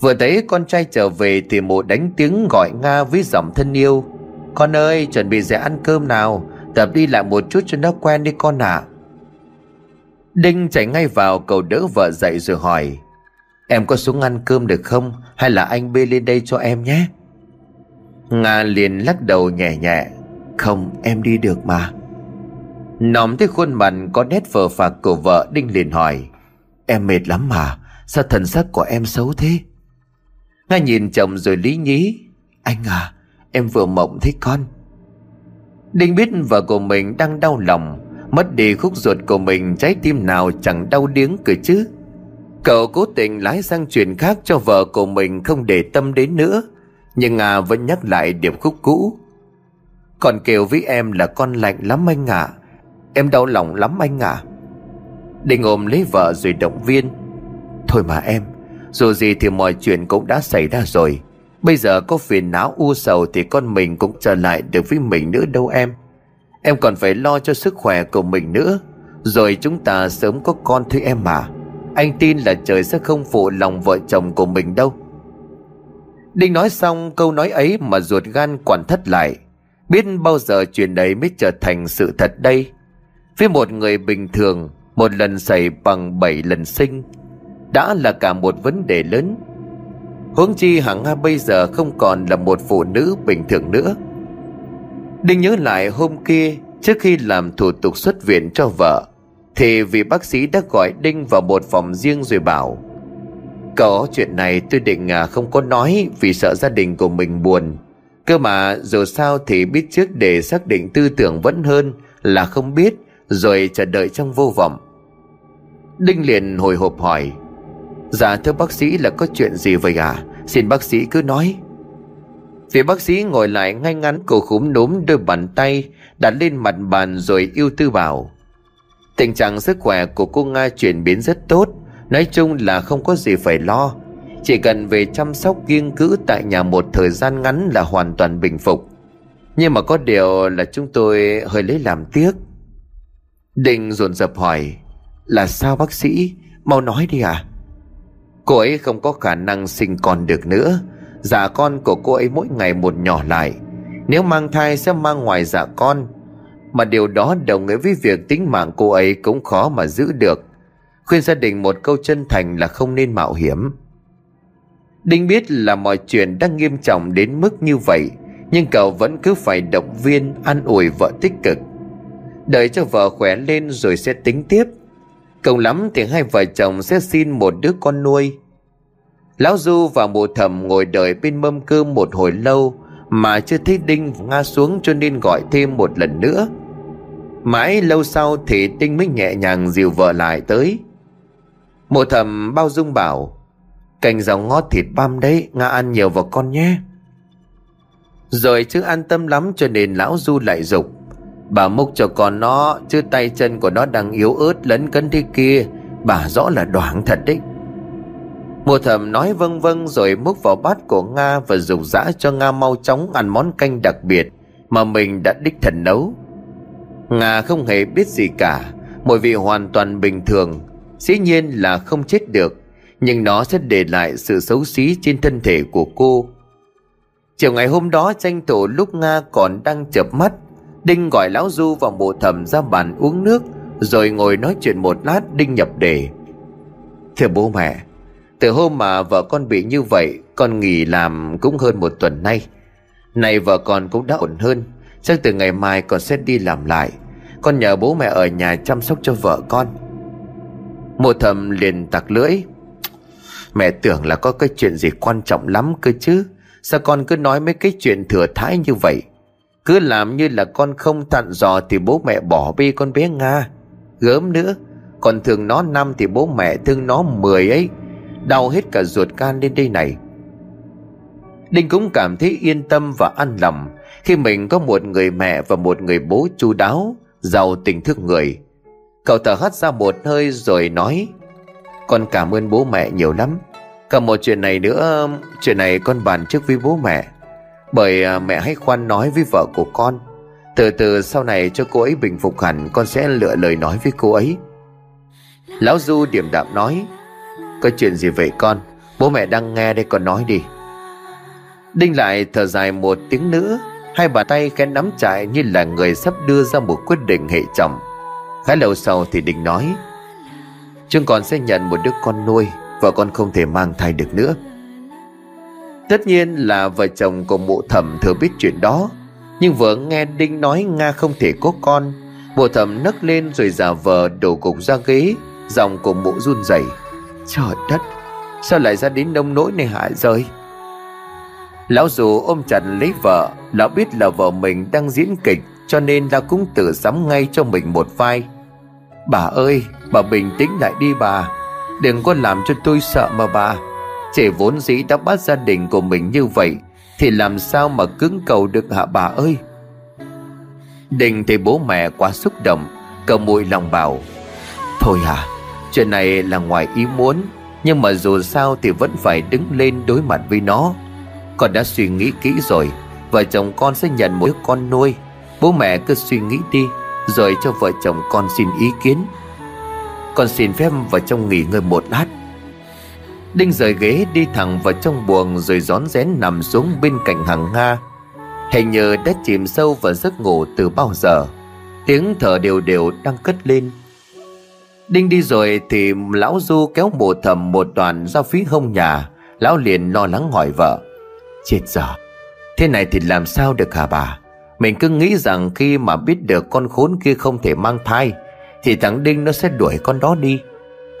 Vừa thấy con trai trở về thì mụ đánh tiếng gọi Nga với giọng thân yêu. Con ơi, chuẩn bị dậy ăn cơm nào. Tập đi lại một chút cho nó quen đi con ạ. À. Đinh chạy ngay vào cầu đỡ vợ dậy rồi hỏi. Em có xuống ăn cơm được không? Hay là anh bê lên đây cho em nhé? Nga liền lắc đầu nhẹ nhẹ. Không, em đi được mà. Nóng thấy khuôn mặt có nét vờ phạc của vợ, Đinh liền hỏi. Em mệt lắm mà, Sao thần sắc của em xấu thế? Nga nhìn chồng rồi lý nhí. Anh à Em vừa mộng thấy con. Đinh biết vợ của mình đang đau lòng, Mất đi khúc ruột của mình, Trái tim nào chẳng đau điếng cười chứ. Cậu cố tình lái sang chuyện khác cho vợ của mình không để tâm đến nữa, Nhưng à vẫn nhắc lại điểm khúc cũ. Còn kêu với em là con lạnh lắm anh ạ. À. Em đau lòng lắm anh ạ. À. Đinh ôm lấy vợ rồi động viên. Thôi mà em, Dù gì thì mọi chuyện cũng đã xảy ra rồi. Bây giờ có phiền não u sầu Thì con mình cũng trở lại được với mình nữa đâu em. Em còn phải lo cho sức khỏe của mình nữa. Rồi chúng ta sớm có con thôi em mà anh tin là trời sẽ không phụ lòng vợ chồng của mình đâu. Đinh nói xong, câu nói ấy mà ruột gan quản thất lại. Biết bao giờ chuyện đấy mới trở thành sự thật đây? Với một người bình thường, Một lần xảy bằng 7 lần sinh, Đã là cả một vấn đề lớn. Huống chi hằng Nga bây giờ không còn là một phụ nữ bình thường nữa. Đinh nhớ lại hôm kia Trước khi làm thủ tục xuất viện cho vợ Thì vị bác sĩ đã gọi Đinh vào một phòng riêng rồi bảo Có chuyện này tôi định à, không có nói Vì sợ gia đình của mình buồn. Cơ mà dù sao thì biết trước để xác định tư tưởng vẫn hơn Là không biết Rồi chờ đợi trong vô vọng. Đinh liền hồi hộp hỏi Dạ thưa bác sĩ, là có chuyện gì vậy à Xin bác sĩ cứ nói. Vị bác sĩ ngồi lại ngay ngắn cổ khúm núm đôi bàn tay, đặt lên mặt bàn rồi yêu tư bảo. Tình trạng sức khỏe của cô Nga chuyển biến rất tốt, Nói chung là không có gì phải lo. Chỉ cần về chăm sóc kiêng cữ tại nhà một thời gian ngắn là hoàn toàn bình phục. Nhưng mà có điều là chúng tôi hơi lấy làm tiếc. Định dồn dập hỏi, Là sao bác sĩ? Mau nói đi à Cô ấy không có khả năng sinh con được nữa. Dạ con của cô ấy mỗi ngày một nhỏ lại. Nếu mang thai sẽ mang ngoài dạ con. Mà điều đó đồng nghĩa với việc tính mạng cô ấy cũng khó mà giữ được. Khuyên gia đình một câu chân thành là không nên mạo hiểm. Đinh biết là mọi chuyện đang nghiêm trọng đến mức như vậy, Nhưng cậu vẫn cứ phải động viên, an ủi vợ tích cực. Đợi cho vợ khỏe lên rồi sẽ tính tiếp. Cùng lắm thì hai vợ chồng sẽ xin một đứa con nuôi. Lão Du và mụ thầm ngồi đợi bên mâm cơm một hồi lâu Mà chưa thấy Đinh ngã xuống cho nên gọi thêm một lần nữa. Mãi lâu sau thì Đinh mới nhẹ nhàng dìu vợ lại tới. Mụ thầm bao dung bảo Cành rau ngót thịt băm đấy Nga ăn nhiều vào con nhé. Rồi chứ an tâm lắm cho nên lão Du lại dục Bà múc cho con nó Chứ tay chân của nó đang yếu ớt lấn cấn thế kia Bà rõ là đoảng thật đấy Mùa thầm nói vâng vâng rồi múc vào bát của Nga và dục dã cho Nga mau chóng ăn món canh đặc biệt mà mình đã đích thần nấu. Nga không hề biết gì cả, mùi vị hoàn toàn bình thường, dĩ nhiên là không chết được, nhưng nó sẽ để lại sự xấu xí trên thân thể của cô. Chiều ngày hôm đó tranh thủ lúc Nga còn đang chợp mắt, Đinh gọi lão Du và mộ thầm ra bàn uống nước, rồi ngồi nói chuyện một lát Đinh nhập đề. Thưa bố mẹ, từ hôm mà vợ con bị như vậy Con nghỉ làm cũng hơn một tuần nay. Này vợ con cũng đã ổn hơn Chắc từ ngày mai con sẽ đi làm lại. Con nhờ bố mẹ ở nhà chăm sóc cho vợ con. Mộ thầm liền tặc lưỡi. Mẹ tưởng là có cái chuyện gì quan trọng lắm cơ chứ Sao con cứ nói mấy cái chuyện thừa thãi như vậy? Cứ làm như là con không thận dò Thì bố mẹ bỏ bê con bé Nga. Gớm nữa, Còn thường nó năm thì bố mẹ thương nó mười ấy. Đau hết cả ruột gan lên đây này. Đinh cũng cảm thấy yên tâm và an lòng. Khi mình có một người mẹ và một người bố chu đáo, Giàu tình thương người, Cậu thở hắt ra một hơi rồi nói, Con cảm ơn bố mẹ nhiều lắm. Cả một chuyện này nữa, Chuyện này con bàn trước với bố mẹ. Bởi à, mẹ hãy khoan nói với vợ của con. Từ từ sau này cho cô ấy bình phục hẳn, Con sẽ lựa lời nói với cô ấy. Lão Du điểm đạm nói, có chuyện gì vậy con? Bố mẹ đang nghe đây, con nói đi. Đinh lại thở dài một tiếng nữa, Hai bàn tay khẽ nắm chặt như là người sắp đưa ra một quyết định hệ trọng. Khá lâu sau thì Đinh nói, Chúng con sẽ nhận một đứa con nuôi, Vợ con không thể mang thai được nữa. Tất nhiên là vợ chồng của mụ thẩm thừa biết chuyện đó. Nhưng vừa nghe Đinh nói Nga không thể có con. Mụ thẩm nấc lên rồi giả vờ đổ gục ra ghế. Giọng của mụ run rẩy. Trời đất, Sao lại ra đến nông nỗi này hại rơi Lão dù ôm chặt lấy vợ. Lão biết là vợ mình đang diễn kịch, Cho nên lão cũng tự sắm ngay cho mình một vai. Bà ơi, Bà bình tĩnh lại đi bà. Đừng có làm cho tôi sợ mà bà. Chỉ vốn dĩ đã bắt gia đình của mình như vậy, Thì làm sao mà cứng cầu được hả bà ơi? Đình thì bố mẹ quá xúc động cầu mùi lòng bảo, Thôi à Chuyện này là ngoài ý muốn, Nhưng mà dù sao thì vẫn phải đứng lên đối mặt với nó. Con đã suy nghĩ kỹ rồi, Vợ chồng con sẽ nhận một con nuôi. Bố mẹ cứ suy nghĩ đi, Rồi cho vợ chồng con xin ý kiến. Con xin phép vào trong nghỉ ngơi một lát. Đinh rời ghế đi thẳng vào trong buồng Rồi rón rén nằm xuống bên cạnh hàng Nga. Hình như đã chìm sâu vào giấc ngủ từ bao giờ. Tiếng thở đều đều đang cất lên. Đinh đi rồi thì lão Du kéo bộ thầm một đoàn ra phía hông nhà. Lão liền lo lắng hỏi vợ. Chết giờ Thế này thì làm sao được hả bà? Mình cứ nghĩ rằng khi mà biết được con khốn kia không thể mang thai, Thì thằng Đinh nó sẽ đuổi con đó đi.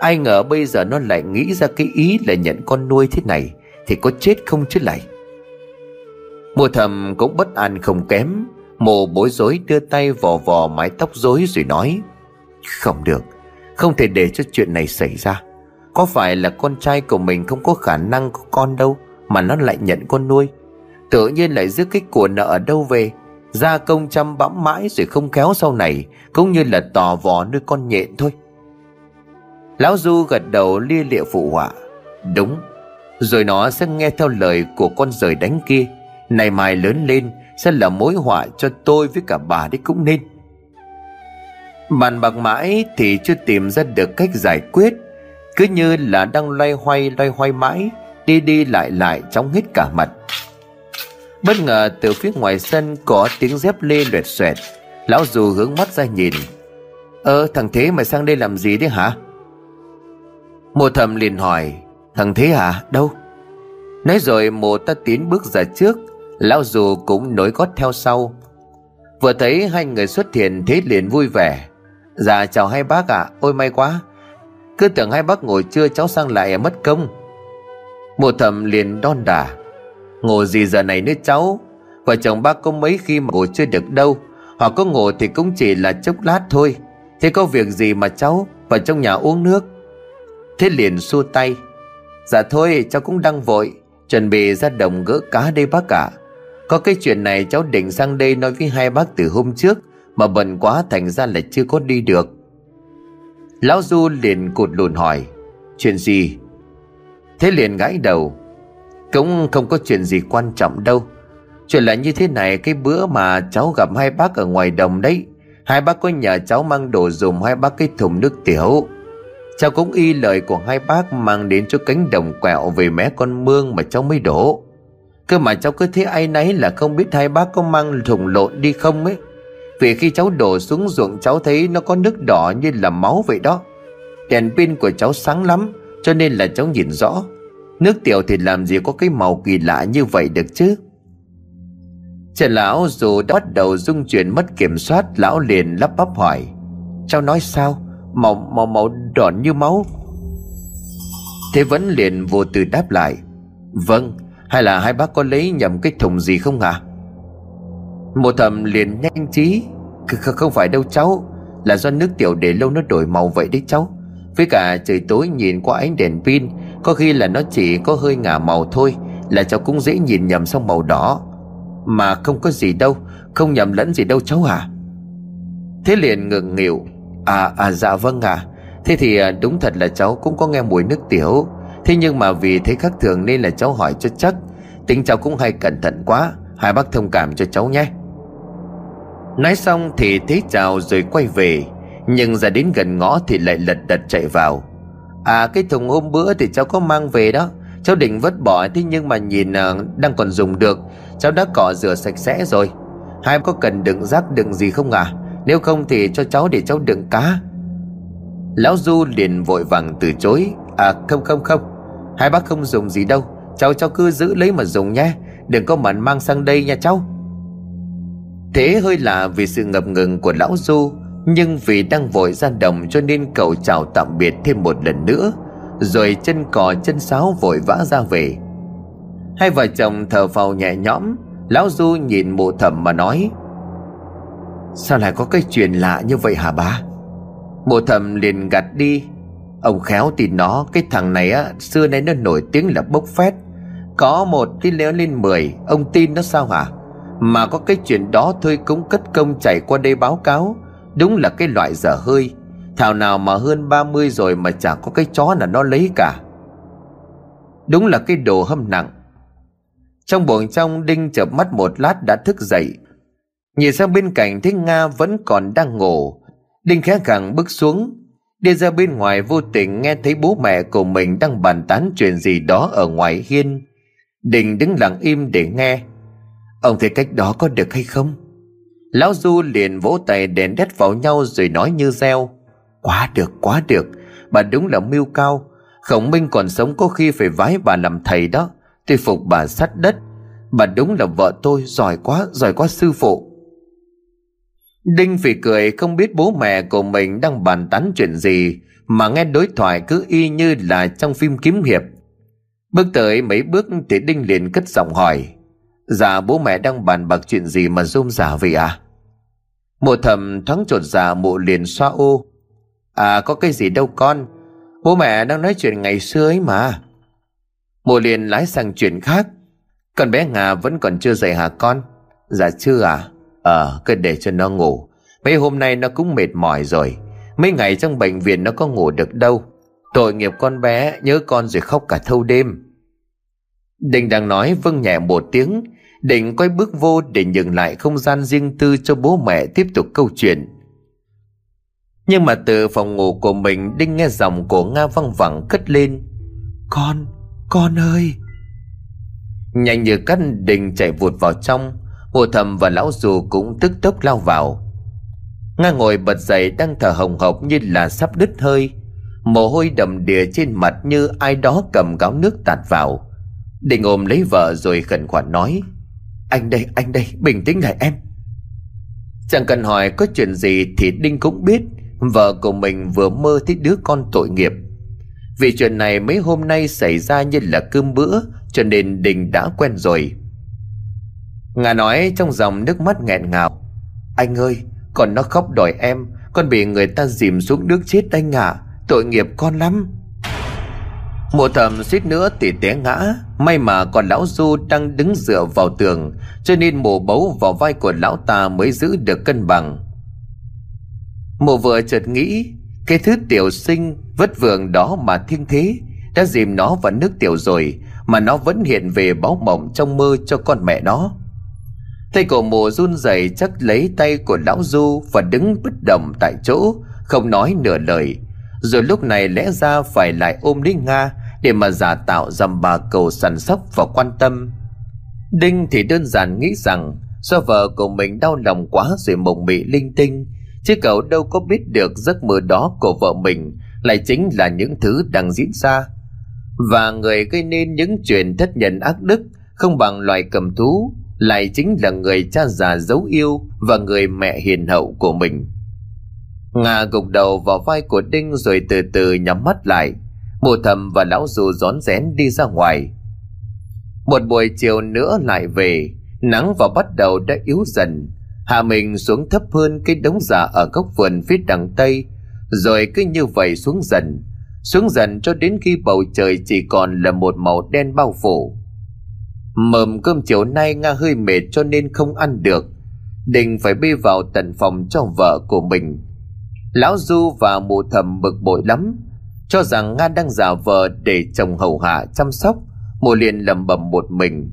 Ai ngờ bây giờ nó lại nghĩ ra cái ý là nhận con nuôi thế này Thì có chết không chứ lại? Mùa thầm cũng bất an không kém, Mồ bối rối đưa tay vò vò mái tóc rối rồi nói, Không được, Không thể để cho chuyện này xảy ra. Có phải là con trai của mình không có khả năng có con đâu Mà nó lại nhận con nuôi? Tự nhiên lại giữ cái của nợ ở đâu về? Gia công chăm bẵm mãi rồi không khéo sau này, Cũng như là tò vò nuôi con nhện thôi. Lão Du gật đầu lia lịa phụ họa. Đúng, Rồi nó sẽ nghe theo lời của con rời đánh kia. Này mai lớn lên Sẽ là mối họa cho tôi với cả bà đấy cũng nên. Bàn bạc mãi thì chưa tìm ra được cách giải quyết. Cứ như là đang loay hoay loay hoay mãi, Đi đi lại lại trong hết cả mặt. Bất ngờ từ phía ngoài sân có tiếng dép lê loẹt xoẹt. Lão dù hướng mắt ra nhìn. Ơ, thằng Thế mày sang đây làm gì đấy hả? Mộ thầm liền hỏi, Thằng Thế à đâu? Nói rồi mộ ta tiến bước ra trước, Lão dù cũng nối gót theo sau. Vừa thấy hai người xuất hiện Thế liền vui vẻ. Dạ chào hai bác ạ. Ôi, may quá. Cứ tưởng hai bác ngồi chưa cháu sang lại à, mất công. Mộ thầm liền đon đà ngồi gì giờ này nữa cháu? Vợ chồng bác có mấy khi mà ngồi chưa được đâu. Hoặc có ngủ thì cũng chỉ là chốc lát thôi. Thế có việc gì mà cháu Vào trong nhà uống nước? Thế liền xua tay. Dạ thôi, cháu cũng đang vội, Chuẩn bị ra đồng gỡ cá đây bác ạ. Có cái chuyện này cháu định sang đây nói với hai bác từ hôm trước, Mà bận quá thành ra là chưa có đi được. Lão Du liền cụt lùn hỏi, Chuyện gì? Thế liền gãi đầu, cũng không có chuyện gì quan trọng đâu. Chuyện là như thế này, Cái bữa mà cháu gặp hai bác ở ngoài đồng đấy, Hai bác có nhờ cháu mang đồ dùng hai bác cái thùng nước tiểu. Cháu cũng y lời của hai bác mang đến cho cánh đồng quẹo về mé con mương mà cháu mới đổ. Cơ mà cháu cứ thấy ai nấy là không biết hai bác có mang thùng lộn đi không ấy. Vì khi cháu đổ xuống ruộng, cháu thấy nó có nước đỏ như là máu vậy đó. Đèn pin của cháu sáng lắm, Cho nên là cháu nhìn rõ. Nước tiểu thì làm gì có cái màu kỳ lạ như vậy được chứ? Trần lão dù đã bắt đầu dung chuyển mất kiểm soát, Lão liền lắp bắp hỏi, Cháu nói sao? Màu màu màu đỏ như máu. Thế vẫn liền vô tư đáp lại Vâng Hay là hai bác có lấy nhầm cái thùng gì không ạ? À? Một thầm liền nhanh trí Không phải đâu cháu, Là do nước tiểu để lâu nó đổi màu vậy đấy cháu. Với cả trời tối nhìn qua ánh đèn pin, có khi là nó chỉ có hơi ngả màu thôi, Là cháu cũng dễ nhìn nhầm sang màu đỏ. Mà không có gì đâu, Không nhầm lẫn gì đâu cháu à Thế liền ngừng nghịu À à dạ vâng à Thế thì à, đúng thật là cháu cũng có nghe mùi nước tiểu. Thế nhưng mà vì thấy khác thường nên là cháu hỏi cho chắc. Tính cháu cũng hay cẩn thận quá. Hai bác thông cảm cho cháu nhé. Nói xong thì thế chào rồi quay về. Nhưng ra đến gần ngõ thì lại lật đật chạy vào. À cái thùng hôm bữa thì cháu có mang về đó. Cháu định vứt bỏ thế nhưng mà nhìn uh, đang còn dùng được. Cháu đã cọ rửa sạch sẽ rồi. Hai có cần đựng rác đựng gì không à nếu không thì cho cháu để cháu đựng cá. Lão Du liền vội vàng từ chối. À không không không. Hai bác không dùng gì đâu. Cháu cháu cứ giữ lấy mà dùng nhé. Đừng có mặn mang sang đây nha cháu. Thế hơi lạ vì sự ngập ngừng của lão Du, nhưng vì đang vội ra đồng cho nên cậu chào tạm biệt thêm một lần nữa. Rồi chân cò, chân sáo vội vã ra về. Hai vợ chồng thở phào nhẹ nhõm. Lão Du nhìn mụ thẩm mà nói Sao lại có cái chuyện lạ như vậy hả bá? Bộ thẩm liền gạt đi. Ông khéo tin nó, Cái thằng này á, Xưa nay nó nổi tiếng là bốc phét. Có một thì léo lên mười, Ông tin nó sao hả? Mà có cái chuyện đó thôi cũng cất công chạy qua đây báo cáo. Đúng là cái loại dở hơi. Thảo nào mà hơn 30 rồi mà chẳng có cái chó nào nó lấy cả. Đúng là cái đồ hâm nặng. Trong buồng trong Đinh chợp mắt một lát đã thức dậy. Nhìn sang bên cạnh thấy Nga vẫn còn đang ngủ. Đinh khẽ gẳng bước xuống, Đi ra bên ngoài vô tình nghe thấy bố mẹ của mình đang bàn tán chuyện gì đó ở ngoài hiên. Đình đứng lặng im để nghe. Ông thấy cách đó có được hay không? Lão Du liền vỗ tay đèn đét vào nhau rồi nói như reo. Quá được quá được. Bà đúng là mưu cao. Khổng Minh còn sống có khi phải vái bà làm thầy đó. Tôi phục bà sắt đất. Bà đúng là vợ tôi. Giỏi quá Giỏi quá sư phụ. Đinh phỉ cười, không biết bố mẹ của mình đang bàn tán chuyện gì, Mà nghe đối thoại cứ y như là trong phim kiếm hiệp. Bước tới mấy bước thì Đinh liền cất giọng hỏi Dạ bố mẹ đang bàn bạc chuyện gì mà rôm giả vậy à Mộ thầm thoáng trột dạ mộ liền xoa ô À có cái gì đâu con, Bố mẹ đang nói chuyện ngày xưa ấy mà. Mộ liền lái sang chuyện khác, Con bé Ngà vẫn còn chưa dậy hả con? Dạ chưa à Ờ cứ để cho nó ngủ. Mấy hôm nay nó cũng mệt mỏi rồi. Mấy ngày trong bệnh viện nó có ngủ được đâu. Tội nghiệp con bé Nhớ con rồi khóc cả thâu đêm. Định đang nói vâng nhẹ một tiếng. Định quay bước vô để nhường lại không gian riêng tư cho bố mẹ tiếp tục câu chuyện. Nhưng mà từ phòng ngủ của mình Đinh nghe giọng của Nga văng vẳng cất lên. Con, con ơi! Nhanh như cắt Đình chạy vụt vào trong. Hồ thầm và lão dù cũng tức tốc lao vào. Nga ngồi bật dậy đang thở hồng hộc như là sắp đứt hơi. Mồ hôi đầm đìa trên mặt như ai đó cầm gáo nước tạt vào. Định ôm lấy vợ rồi khẩn khoản nói Anh đây, anh đây, bình tĩnh lại em. Chẳng cần hỏi có chuyện gì thì Đinh cũng biết Vợ của mình vừa mơ thấy đứa con tội nghiệp. Vì chuyện này mấy hôm nay xảy ra như là cơm bữa Cho nên Đình đã quen rồi. Ngà nói trong dòng nước mắt nghẹn ngào. Anh ơi, Còn nó khóc đòi em, Con bị người ta dìm xuống nước chết anh ạ à. Tội nghiệp con lắm. Mộ thầm suýt nữa thì té ngã, May mà còn lão Du đang đứng dựa vào tường, Cho nên mộ bấu vào vai của lão ta mới giữ được cân bằng. Mộ vừa chợt nghĩ, Cái thứ tiểu sinh vất vưởng đó mà thiên thế, Đã dìm nó vào nước tiểu rồi, Mà nó vẫn hiện về báo mộng trong mơ cho con mẹ nó. Tay cổ mồ run rẩy chắc lấy tay của lão Du Và đứng bất động tại chỗ, Không nói nửa lời. Rồi lúc này lẽ ra phải lại ôm lấy Nga Để mà giả tạo dằm bà cầu săn sóc và quan tâm. Đinh thì đơn giản nghĩ rằng Do vợ của mình đau lòng quá rồi mộng mị linh tinh, Chứ cậu đâu có biết được giấc mơ đó của vợ mình Lại chính là những thứ đang diễn ra. Và người gây nên những chuyện thất nhân ác đức Không bằng loài cầm thú lại chính là người cha già dấu yêu và người mẹ hiền hậu của mình. Nga gục đầu vào vai của Đinh rồi từ từ nhắm mắt lại. Mụ thầm và lão dù rón rén đi ra ngoài. Một buổi chiều nữa lại về, nắng vào bắt đầu đã yếu dần. Hạ mình xuống thấp hơn cái đống giả ở góc vườn phía đằng Tây, rồi cứ như vậy xuống dần. Xuống dần cho đến khi bầu trời chỉ còn là một màu đen bao phủ Mầm cơm chiều nay Nga hơi mệt cho nên không ăn được. Định phải bê vào tận phòng cho vợ của mình. Lão Du và mụ thầm bực bội lắm. Cho rằng Nga đang giả vờ để chồng hầu hạ chăm sóc. Mụ liền lầm bầm một mình.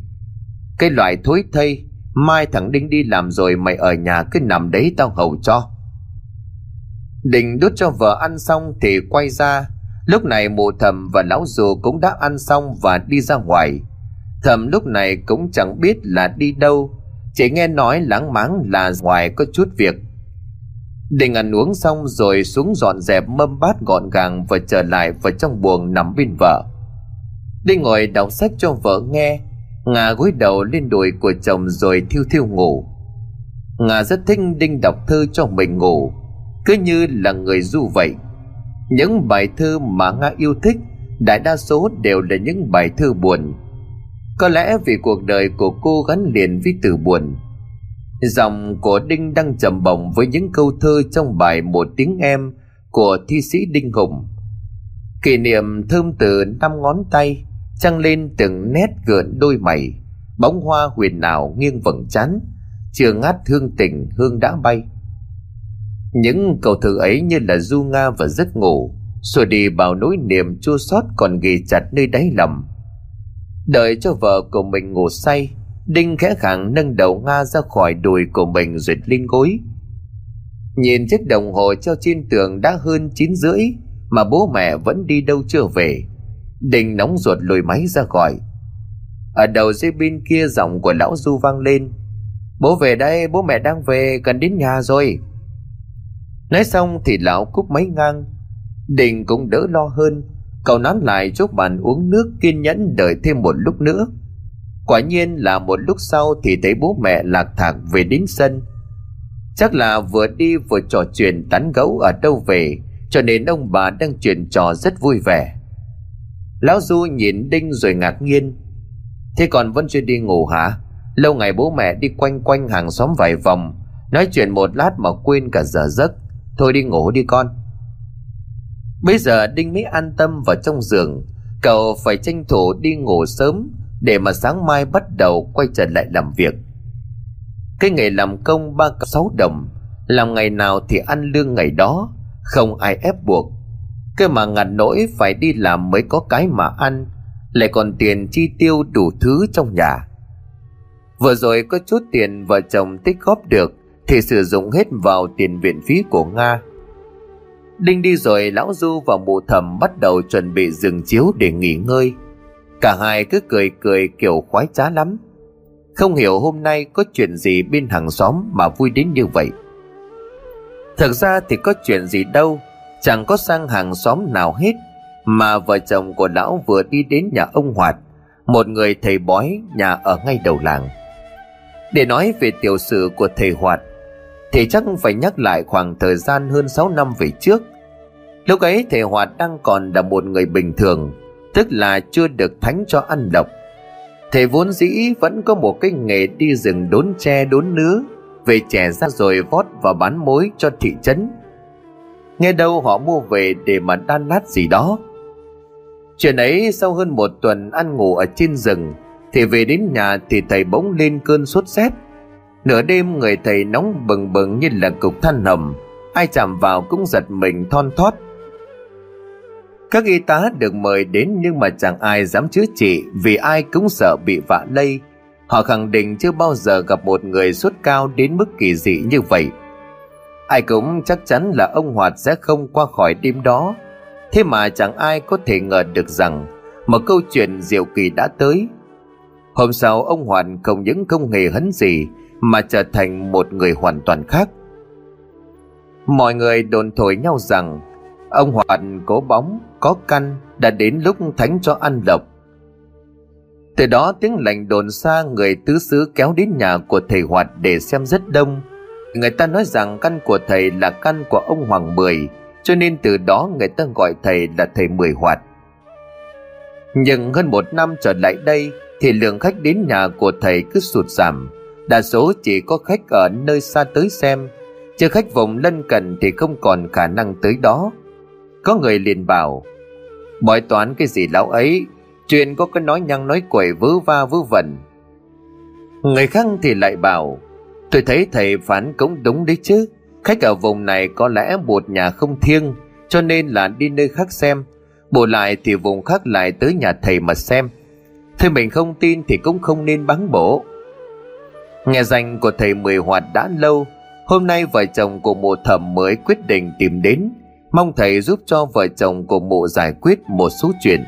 Cái loại thối thây, Mai thằng Đinh đi làm rồi mày ở nhà cứ nằm đấy tao hầu cho. Định đút cho vợ ăn xong thì quay ra. Lúc này mụ thầm và lão dù cũng đã ăn xong và đi ra ngoài. Thầm lúc này cũng chẳng biết là đi đâu, Chỉ nghe nói láng máng là ngoài có chút việc. Định ăn uống xong rồi xuống dọn dẹp mâm bát gọn gàng Và trở lại vào trong buồng nằm bên vợ. Đinh ngồi đọc sách cho vợ nghe Ngà gối đầu lên đùi của chồng rồi thiêu thiêu ngủ. Ngà rất thích Đinh đọc thư cho mình ngủ, Cứ như là người du vậy. Những bài thơ mà Nga yêu thích, Đại đa số đều là những bài thơ buồn có lẽ vì cuộc đời của cô gắn liền với từ buồn Giọng của Đinh đang trầm bổng với những câu thơ trong bài Một tiếng em của thi sĩ Đinh Hùng. Kỷ niệm thơm từ năm ngón tay, trăng lên từng nét gợn đôi mày, bóng hoa huyền ảo nghiêng vầng chán, chưa ngát hương tình hương đã bay. Những câu thơ ấy như là du nga và giấc ngủ, xua đi bao nỗi niềm chua xót còn ghi chặt nơi đáy lòng Đợi cho vợ của mình ngủ say, Đinh khẽ khàng nâng đầu Nga ra khỏi đùi của mình rồi lên gối. Nhìn chiếc đồng hồ treo trên tường đã hơn 9 rưỡi Mà bố mẹ vẫn đi đâu chưa về, Đinh nóng ruột lùi máy ra gọi. Ở đầu dây bên kia giọng của lão Du vang lên. Bố về đây, bố mẹ đang về gần đến nhà rồi. Nói xong thì lão cúp máy ngang. Đình cũng đỡ lo hơn. Cậu nán lại giúp bạn uống nước kiên nhẫn đợi thêm một lúc nữa. Quả nhiên là một lúc sau thì thấy bố mẹ lạc thạc về đến sân. Chắc là vừa đi vừa trò chuyện tán gẫu ở đâu về, Cho nên ông bà đang chuyện trò rất vui vẻ. Lão Du nhìn Đinh rồi ngạc nhiên. Thế còn vẫn chưa đi ngủ hả? Lâu ngày bố mẹ đi quanh quanh hàng xóm vài vòng, Nói chuyện một lát mà quên cả giờ giấc. Thôi đi ngủ đi con. Bây giờ Đinh mới an tâm vào trong giường. Cậu phải tranh thủ đi ngủ sớm Để mà sáng mai bắt đầu quay trở lại làm việc. Cái nghề làm công ba sáu đồng, Làm ngày nào thì ăn lương ngày đó, Không ai ép buộc. Cơ mà ngặt nỗi phải đi làm mới có cái mà ăn, Lại còn tiền chi tiêu đủ thứ trong nhà. Vừa rồi có chút tiền vợ chồng tích góp được Thì sử dụng hết vào tiền viện phí của Nga. Đinh đi rồi lão Du và mụ thầm bắt đầu chuẩn bị giường chiếu để nghỉ ngơi. Cả hai cứ cười cười kiểu khoái trá lắm. Không hiểu hôm nay có chuyện gì bên hàng xóm mà vui đến như vậy. Thực ra thì có chuyện gì đâu, Chẳng có sang hàng xóm nào hết, Mà vợ chồng của lão vừa đi đến nhà ông Hoạt, Một người thầy bói nhà ở ngay đầu làng. Để nói về tiểu sử của thầy Hoạt thì chắc phải nhắc lại khoảng thời gian hơn 6 năm về trước. Lúc ấy thầy Hoạt đang còn là một người bình thường, Tức là chưa được thánh cho ăn độc. Thầy vốn dĩ vẫn có một cái nghề đi rừng đốn tre đốn nứa Về trẻ ra rồi vót và bán mối cho thị trấn. Nghe đâu họ mua về để mà đan lát gì đó. Chuyện ấy sau hơn một tuần ăn ngủ ở trên rừng, Thì về đến nhà thì thầy bỗng lên cơn sốt rét Nửa đêm người thầy nóng bừng bừng như là cục than hầm Ai chạm vào cũng giật mình thon thót các y tá được mời đến nhưng mà chẳng ai dám chữa trị vì ai cũng sợ bị vạ lây. Họ khẳng định chưa bao giờ gặp một người sốt cao đến mức kỳ dị như vậy. Ai cũng chắc chắn là ông Hoạt sẽ không qua khỏi đêm đó. Thế mà chẳng ai có thể ngờ được rằng một câu chuyện diệu kỳ đã tới. Hôm sau ông Hoàn không những không hề hấn gì mà trở thành một người hoàn toàn khác. Mọi người đồn thổi nhau rằng Ông Hoạt có bóng, có căn đã đến lúc thánh cho ăn lộc. Từ đó tiếng lành đồn xa người tứ xứ kéo đến nhà của thầy Hoạt để xem rất đông. Người ta nói rằng căn của thầy là căn của ông Hoàng Mười, cho nên từ đó người ta gọi thầy là thầy Mười Hoạt. Nhưng hơn một năm trở lại đây thì lượng khách đến nhà của thầy cứ sụt giảm. Đa số chỉ có khách ở nơi xa tới xem, chứ khách vùng lân cận thì không còn khả năng tới đó. Có người liền bảo Bói toán cái gì lão ấy? Chuyện có cái nói nhăng nói quẩy vớ va vớ vẩn. Người khác thì lại bảo Tôi thấy thầy phán cũng đúng đấy chứ. Khách ở vùng này có lẽ một nhà không thiêng Cho nên là đi nơi khác xem. Bù lại thì vùng khác lại tới nhà thầy mà xem. Thế mình không tin thì cũng không nên bắn bổ. Nghe danh của thầy Mười Hoạt đã lâu, Hôm nay vợ chồng của mụ thẩm mới quyết định tìm đến. Mong thầy giúp cho vợ chồng của mụ giải quyết một số chuyện.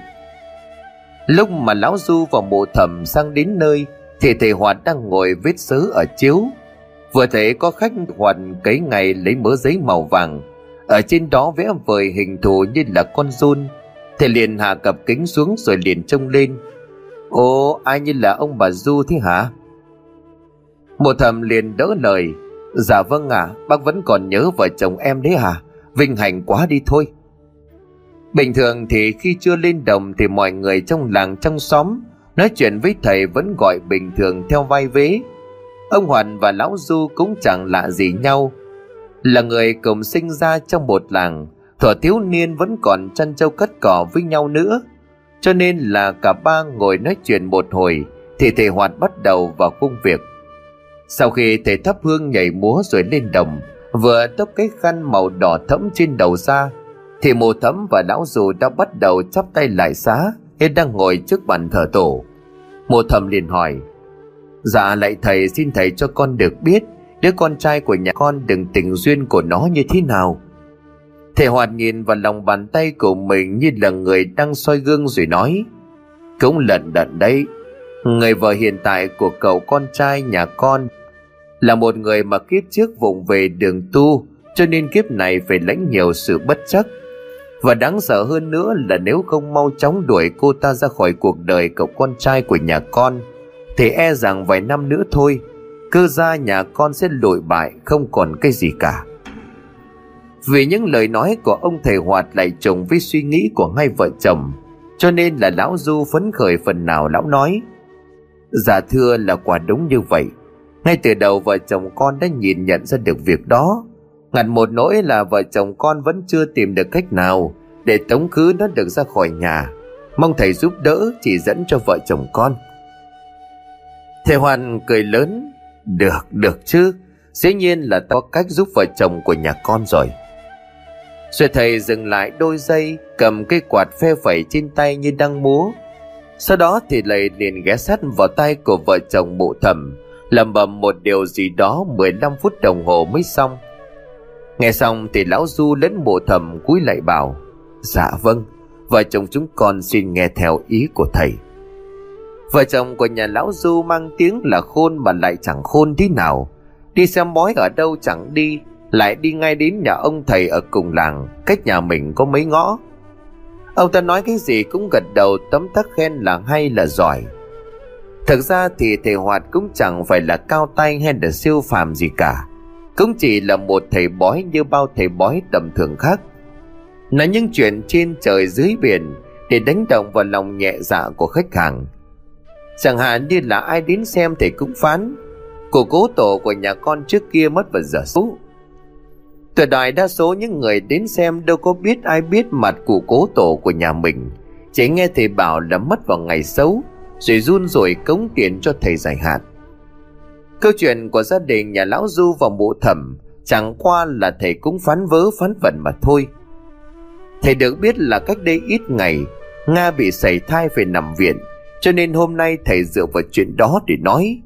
Lúc mà lão Du và mụ thẩm sang đến nơi, Thì thầy Hoạt đang ngồi viết sớ ở chiếu. Vừa thấy có khách Hoạt cấy ngày lấy mớ giấy màu vàng. Ở trên đó vẽ vời hình thù như là con run. Thầy liền hạ cặp kính xuống rồi liền trông lên. Ồ, ai như là ông bà Du thế hả? Mộ thẩm liền đỡ lời. Dạ vâng ạ à, bác vẫn còn nhớ vợ chồng em đấy hả? Vinh hạnh quá đi thôi. Bình thường thì khi chưa lên đồng thì mọi người trong làng trong xóm nói chuyện với thầy vẫn gọi bình thường theo vai vế. Ông hoàn và lão du cũng chẳng lạ gì nhau. Là người cùng sinh ra trong một làng Thỏa thiếu niên vẫn còn chăn trâu cất cỏ với nhau nữa. Cho nên là cả ba ngồi nói chuyện một hồi thì thầy hoạt bắt đầu vào công việc sau khi thầy thắp hương nhảy múa rồi lên đồng, vừa tóc cái khăn màu đỏ thẫm trên đầu ra, thì mù thấm và lão dù đã bắt đầu chắp tay lại xá hết đang ngồi trước bàn thờ tổ. Mù thầm liền hỏi dạ lại thầy, xin thầy cho con được biết, đứa con trai của nhà con đừng tình duyên của nó như thế nào. Thầy hoạt nhìn vào lòng bàn tay của mình như là người đang soi gương rồi nói, cũng lận đận đấy, người vợ hiện tại của cậu con trai nhà con là một người mà kiếp trước vùng về đường tu, Cho nên kiếp này phải lãnh nhiều sự bất chắc. Và đáng sợ hơn nữa là nếu không mau chóng đuổi cô ta ra khỏi cuộc đời cậu con trai của nhà con, Thì e rằng vài năm nữa thôi, Cơ gia nhà con sẽ lội bại, không còn cái gì cả. Vì những lời nói của ông thầy Hoạt lại trùng với suy nghĩ của hai vợ chồng, Cho nên là lão Du phấn khởi phần nào lão nói Dạ thưa là quả đúng như vậy. Ngay từ đầu vợ chồng con đã nhìn nhận ra được việc đó. Ngặt một nỗi là vợ chồng con vẫn chưa tìm được cách nào Để tống khứ nó được ra khỏi nhà. Mong thầy giúp đỡ chỉ dẫn cho vợ chồng con. Thầy Hoàn cười lớn Được, được chứ. Dĩ nhiên là có cách giúp vợ chồng của nhà con rồi. Rồi thầy dừng lại đôi giây Cầm cây quạt phe phẩy trên tay như đang múa. Sau đó thì lầy liền ghé sát vào tay của vợ chồng mụ thẩm lẩm bẩm một điều gì đó 15 phút đồng hồ mới xong. Nghe xong thì lão du đến mộ thầm cúi lại bảo dạ vâng vợ chồng chúng con xin nghe theo ý của thầy. Vợ chồng của nhà lão du mang tiếng là khôn mà lại chẳng khôn tí nào. Đi xem bói ở đâu chẳng đi, lại đi ngay đến nhà ông thầy ở cùng làng, cách nhà mình có mấy ngõ. Ông ta nói cái gì cũng gật đầu, tấm tắc khen là hay là giỏi. Thực ra thì thầy Hoạt cũng chẳng phải là cao tay hay là siêu phàm gì cả. Cũng chỉ là một thầy bói như bao thầy bói tầm thường khác. Nói những chuyện trên trời dưới biển Để đánh động vào lòng nhẹ dạ của khách hàng. Chẳng hạn như là ai đến xem thầy cũng phán Của cố tổ của nhà con trước kia mất vào giờ số. Tuyệt đại đa số những người đến xem đâu có biết ai biết mặt cụ cố tổ của nhà mình, Chỉ nghe thầy bảo là mất vào ngày xấu. Rồi run rồi cống tiền cho thầy giải hạn. Câu chuyện của gia đình nhà lão Du và mụ thẩm, Chẳng qua là thầy cũng phán vớ, phán vận mà thôi. Thầy được biết là cách đây ít ngày, Nga bị sảy thai phải nằm viện, Cho nên hôm nay thầy dựa vào chuyện đó để nói.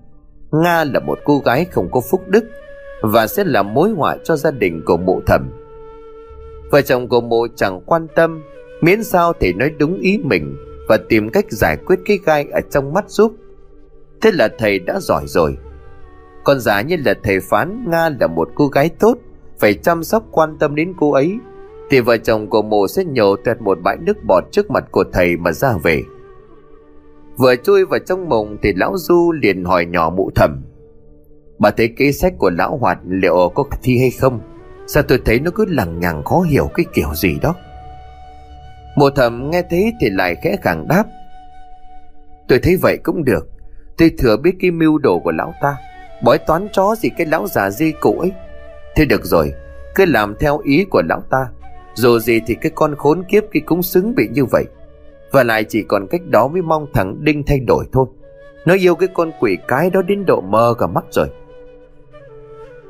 Nga là một cô gái không có phúc đức và sẽ là mối họa cho gia đình của mụ thẩm. Vợ chồng của mụ chẳng quan tâm, miễn sao thầy nói đúng ý mình và tìm cách giải quyết cái gai ở trong mắt giúp. Thế là thầy đã giỏi rồi. Con giả như là thầy phán nga là một cô gái tốt, phải chăm sóc quan tâm đến cô ấy. Thì vợ chồng của mộ sẽ nhổ tuyệt một bãi nước bọt trước mặt của thầy mà ra về. Vừa chui vào trong mộng thì lão du liền hỏi nhỏ mụ thẩm Bà thấy kế sách của lão hoạt liệu có thi hay không? Sao tôi thấy nó cứ lằng nhằng khó hiểu cái kiểu gì đó? Mộ thầm nghe thế thì lại khẽ khàng đáp. Tôi thấy vậy cũng được. Tôi thừa biết cái mưu đồ của lão ta. Bói toán chó gì cái lão già di cụ ấy. Thế được rồi, Cứ làm theo ý của lão ta. Dù gì thì cái con khốn kiếp kia cũng xứng bị như vậy. Và lại chỉ còn cách đó mới mong thằng Đinh thay đổi thôi. Nó yêu cái con quỷ cái đó đến độ mơ cả mắt rồi.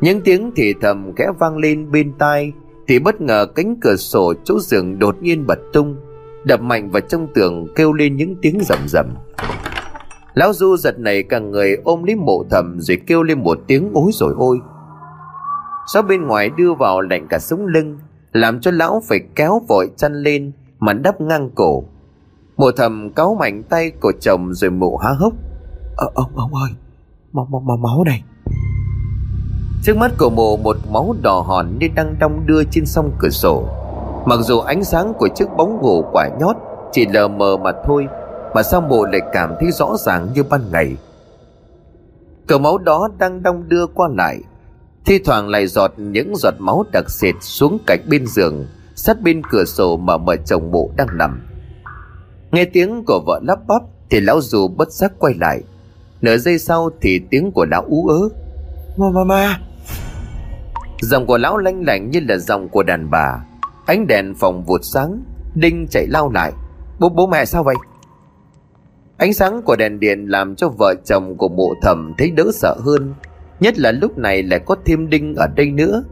Những tiếng thì thầm khẽ vang lên bên tai thì bất ngờ cánh cửa sổ chỗ giường đột nhiên bật tung, Đập mạnh vào trong tường kêu lên những tiếng rầm rầm. Lão Du giật này cả người ôm lấy mộ thầm Rồi kêu lên một tiếng ối rồi ôi! Gió bên ngoài đưa vào lạnh cả sống lưng, Làm cho lão phải kéo vội chăn lên Mà đắp ngang cổ. Mộ thầm cáu mạnh tay của chồng rồi mụ há hốc. Ờ ông ông ơi Máu máu máu này. Trước mắt của mộ một máu đỏ hòn như đang đong đưa trên sông cửa sổ. Mặc dù ánh sáng của chiếc bóng gỗ quả nhót chỉ lờ mờ mà thôi, Mà sao mộ lại cảm thấy rõ ràng như ban ngày? Cờ máu đó đang đong đưa qua lại. Thi thoảng lại giọt những giọt máu đặc sệt xuống cạnh bên giường, Sát bên cửa sổ mà mợ chồng mộ đang nằm. Nghe tiếng của vợ lắp bắp Thì lão dù bất giác quay lại. Nửa giây sau thì tiếng của lão ú ớ. Mama Giọng của lão lanh lảnh như là giọng của đàn bà. Ánh đèn phòng vụt sáng Đinh chạy lao lại. Bố bố mẹ sao vậy? Ánh sáng của đèn điện làm cho vợ chồng của mộ thẩm thấy đỡ sợ hơn. Nhất là lúc này lại có thêm Đinh ở đây nữa.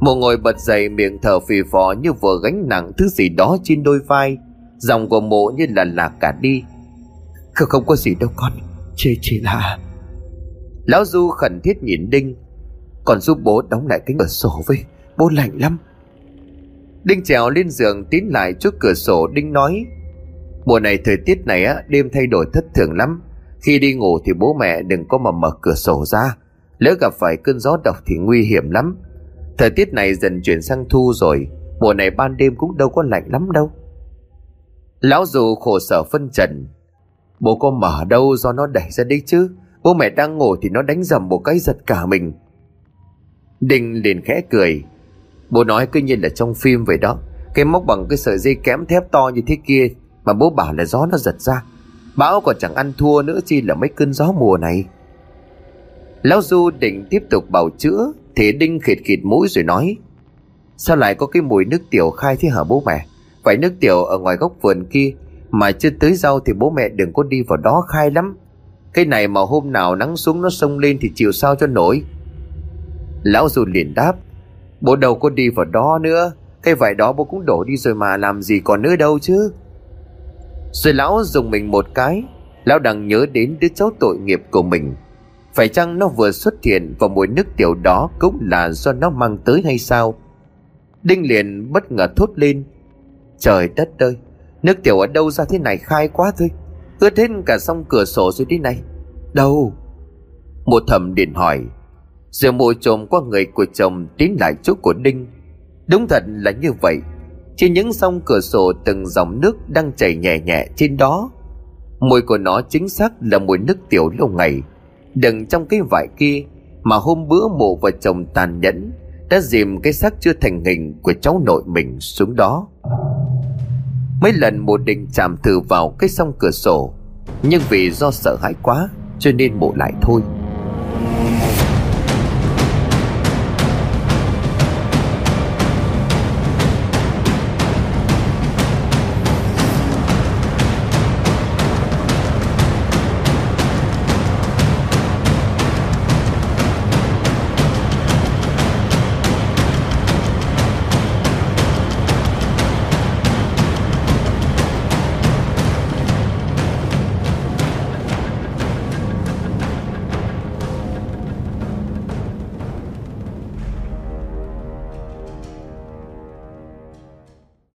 Mộ ngồi bật dậy miệng thở phì phò như vừa gánh nặng thứ gì đó trên đôi vai. Dòng của mộ như là lạc cả đi. Không, không có gì đâu con. Chỉ chỉ là Lão Du khẩn thiết nhìn Đinh. Còn giúp bố đóng lại cánh cửa sổ với Bố lạnh lắm. Đinh trèo lên giường tín lại trước cửa sổ, Đinh nói, Mùa này thời tiết này á, đêm thay đổi thất thường lắm. Khi đi ngủ thì bố mẹ đừng có mà mở cửa sổ ra. Lỡ gặp phải cơn gió độc thì nguy hiểm lắm. Thời tiết này dần chuyển sang thu rồi, Mùa này ban đêm cũng đâu có lạnh lắm đâu. Lão dù khổ sở phân trần, Bố có mở đâu do nó đẩy ra đấy chứ? Bố mẹ đang ngủ thì nó đánh dầm một cái giật cả mình. Đình liền khẽ cười. Bố nói cứ như là trong phim vậy đó. Cái móc bằng cái sợi dây kém thép to như thế kia Mà bố bảo là gió nó giật ra. Bão còn chẳng ăn thua nữa chi là mấy cơn gió mùa này. Lão Du định tiếp tục bảo chữa, Thì Đinh khịt khịt mũi rồi nói, Sao lại có cái mùi nước tiểu khai thế hả bố mẹ? Vậy nước tiểu ở ngoài góc vườn kia Mà chưa tới rau thì bố mẹ đừng có đi vào đó khai lắm. Cái này mà hôm nào nắng xuống nó sông lên thì chiều sao cho nổi. Lão Du liền đáp, Bố đâu có đi vào đó nữa. Cái vải đó bố cũng đổ đi rồi mà, làm gì còn nữa đâu chứ. Rồi lão dùng mình một cái, Lão đang nhớ đến đứa cháu tội nghiệp của mình. Phải chăng nó vừa xuất hiện Và mùi nước tiểu đó cũng là do nó mang tới hay sao? Đinh liền bất ngờ thốt lên, Trời đất ơi, Nước tiểu ở đâu ra thế này khai quá thôi. Ướt hết cả xong cửa sổ rồi đi này. Đâu? Một thầm điện hỏi rồi mùi trộm qua người của chồng tiến lại chỗ của Đinh Đúng thật là như vậy. Trên những sông cửa sổ từng dòng nước đang chảy nhẹ nhẹ trên đó. Mùi của nó chính xác là mùi nước tiểu lâu ngày. Đừng trong cái vải kia Mà hôm bữa mụ và chồng tàn nhẫn Đã dìm cái xác chưa thành hình của cháu nội mình xuống đó. Mấy lần mụ định chạm thử vào cái sông cửa sổ, Nhưng vì do sợ hãi quá, Cho nên mụ lại thôi.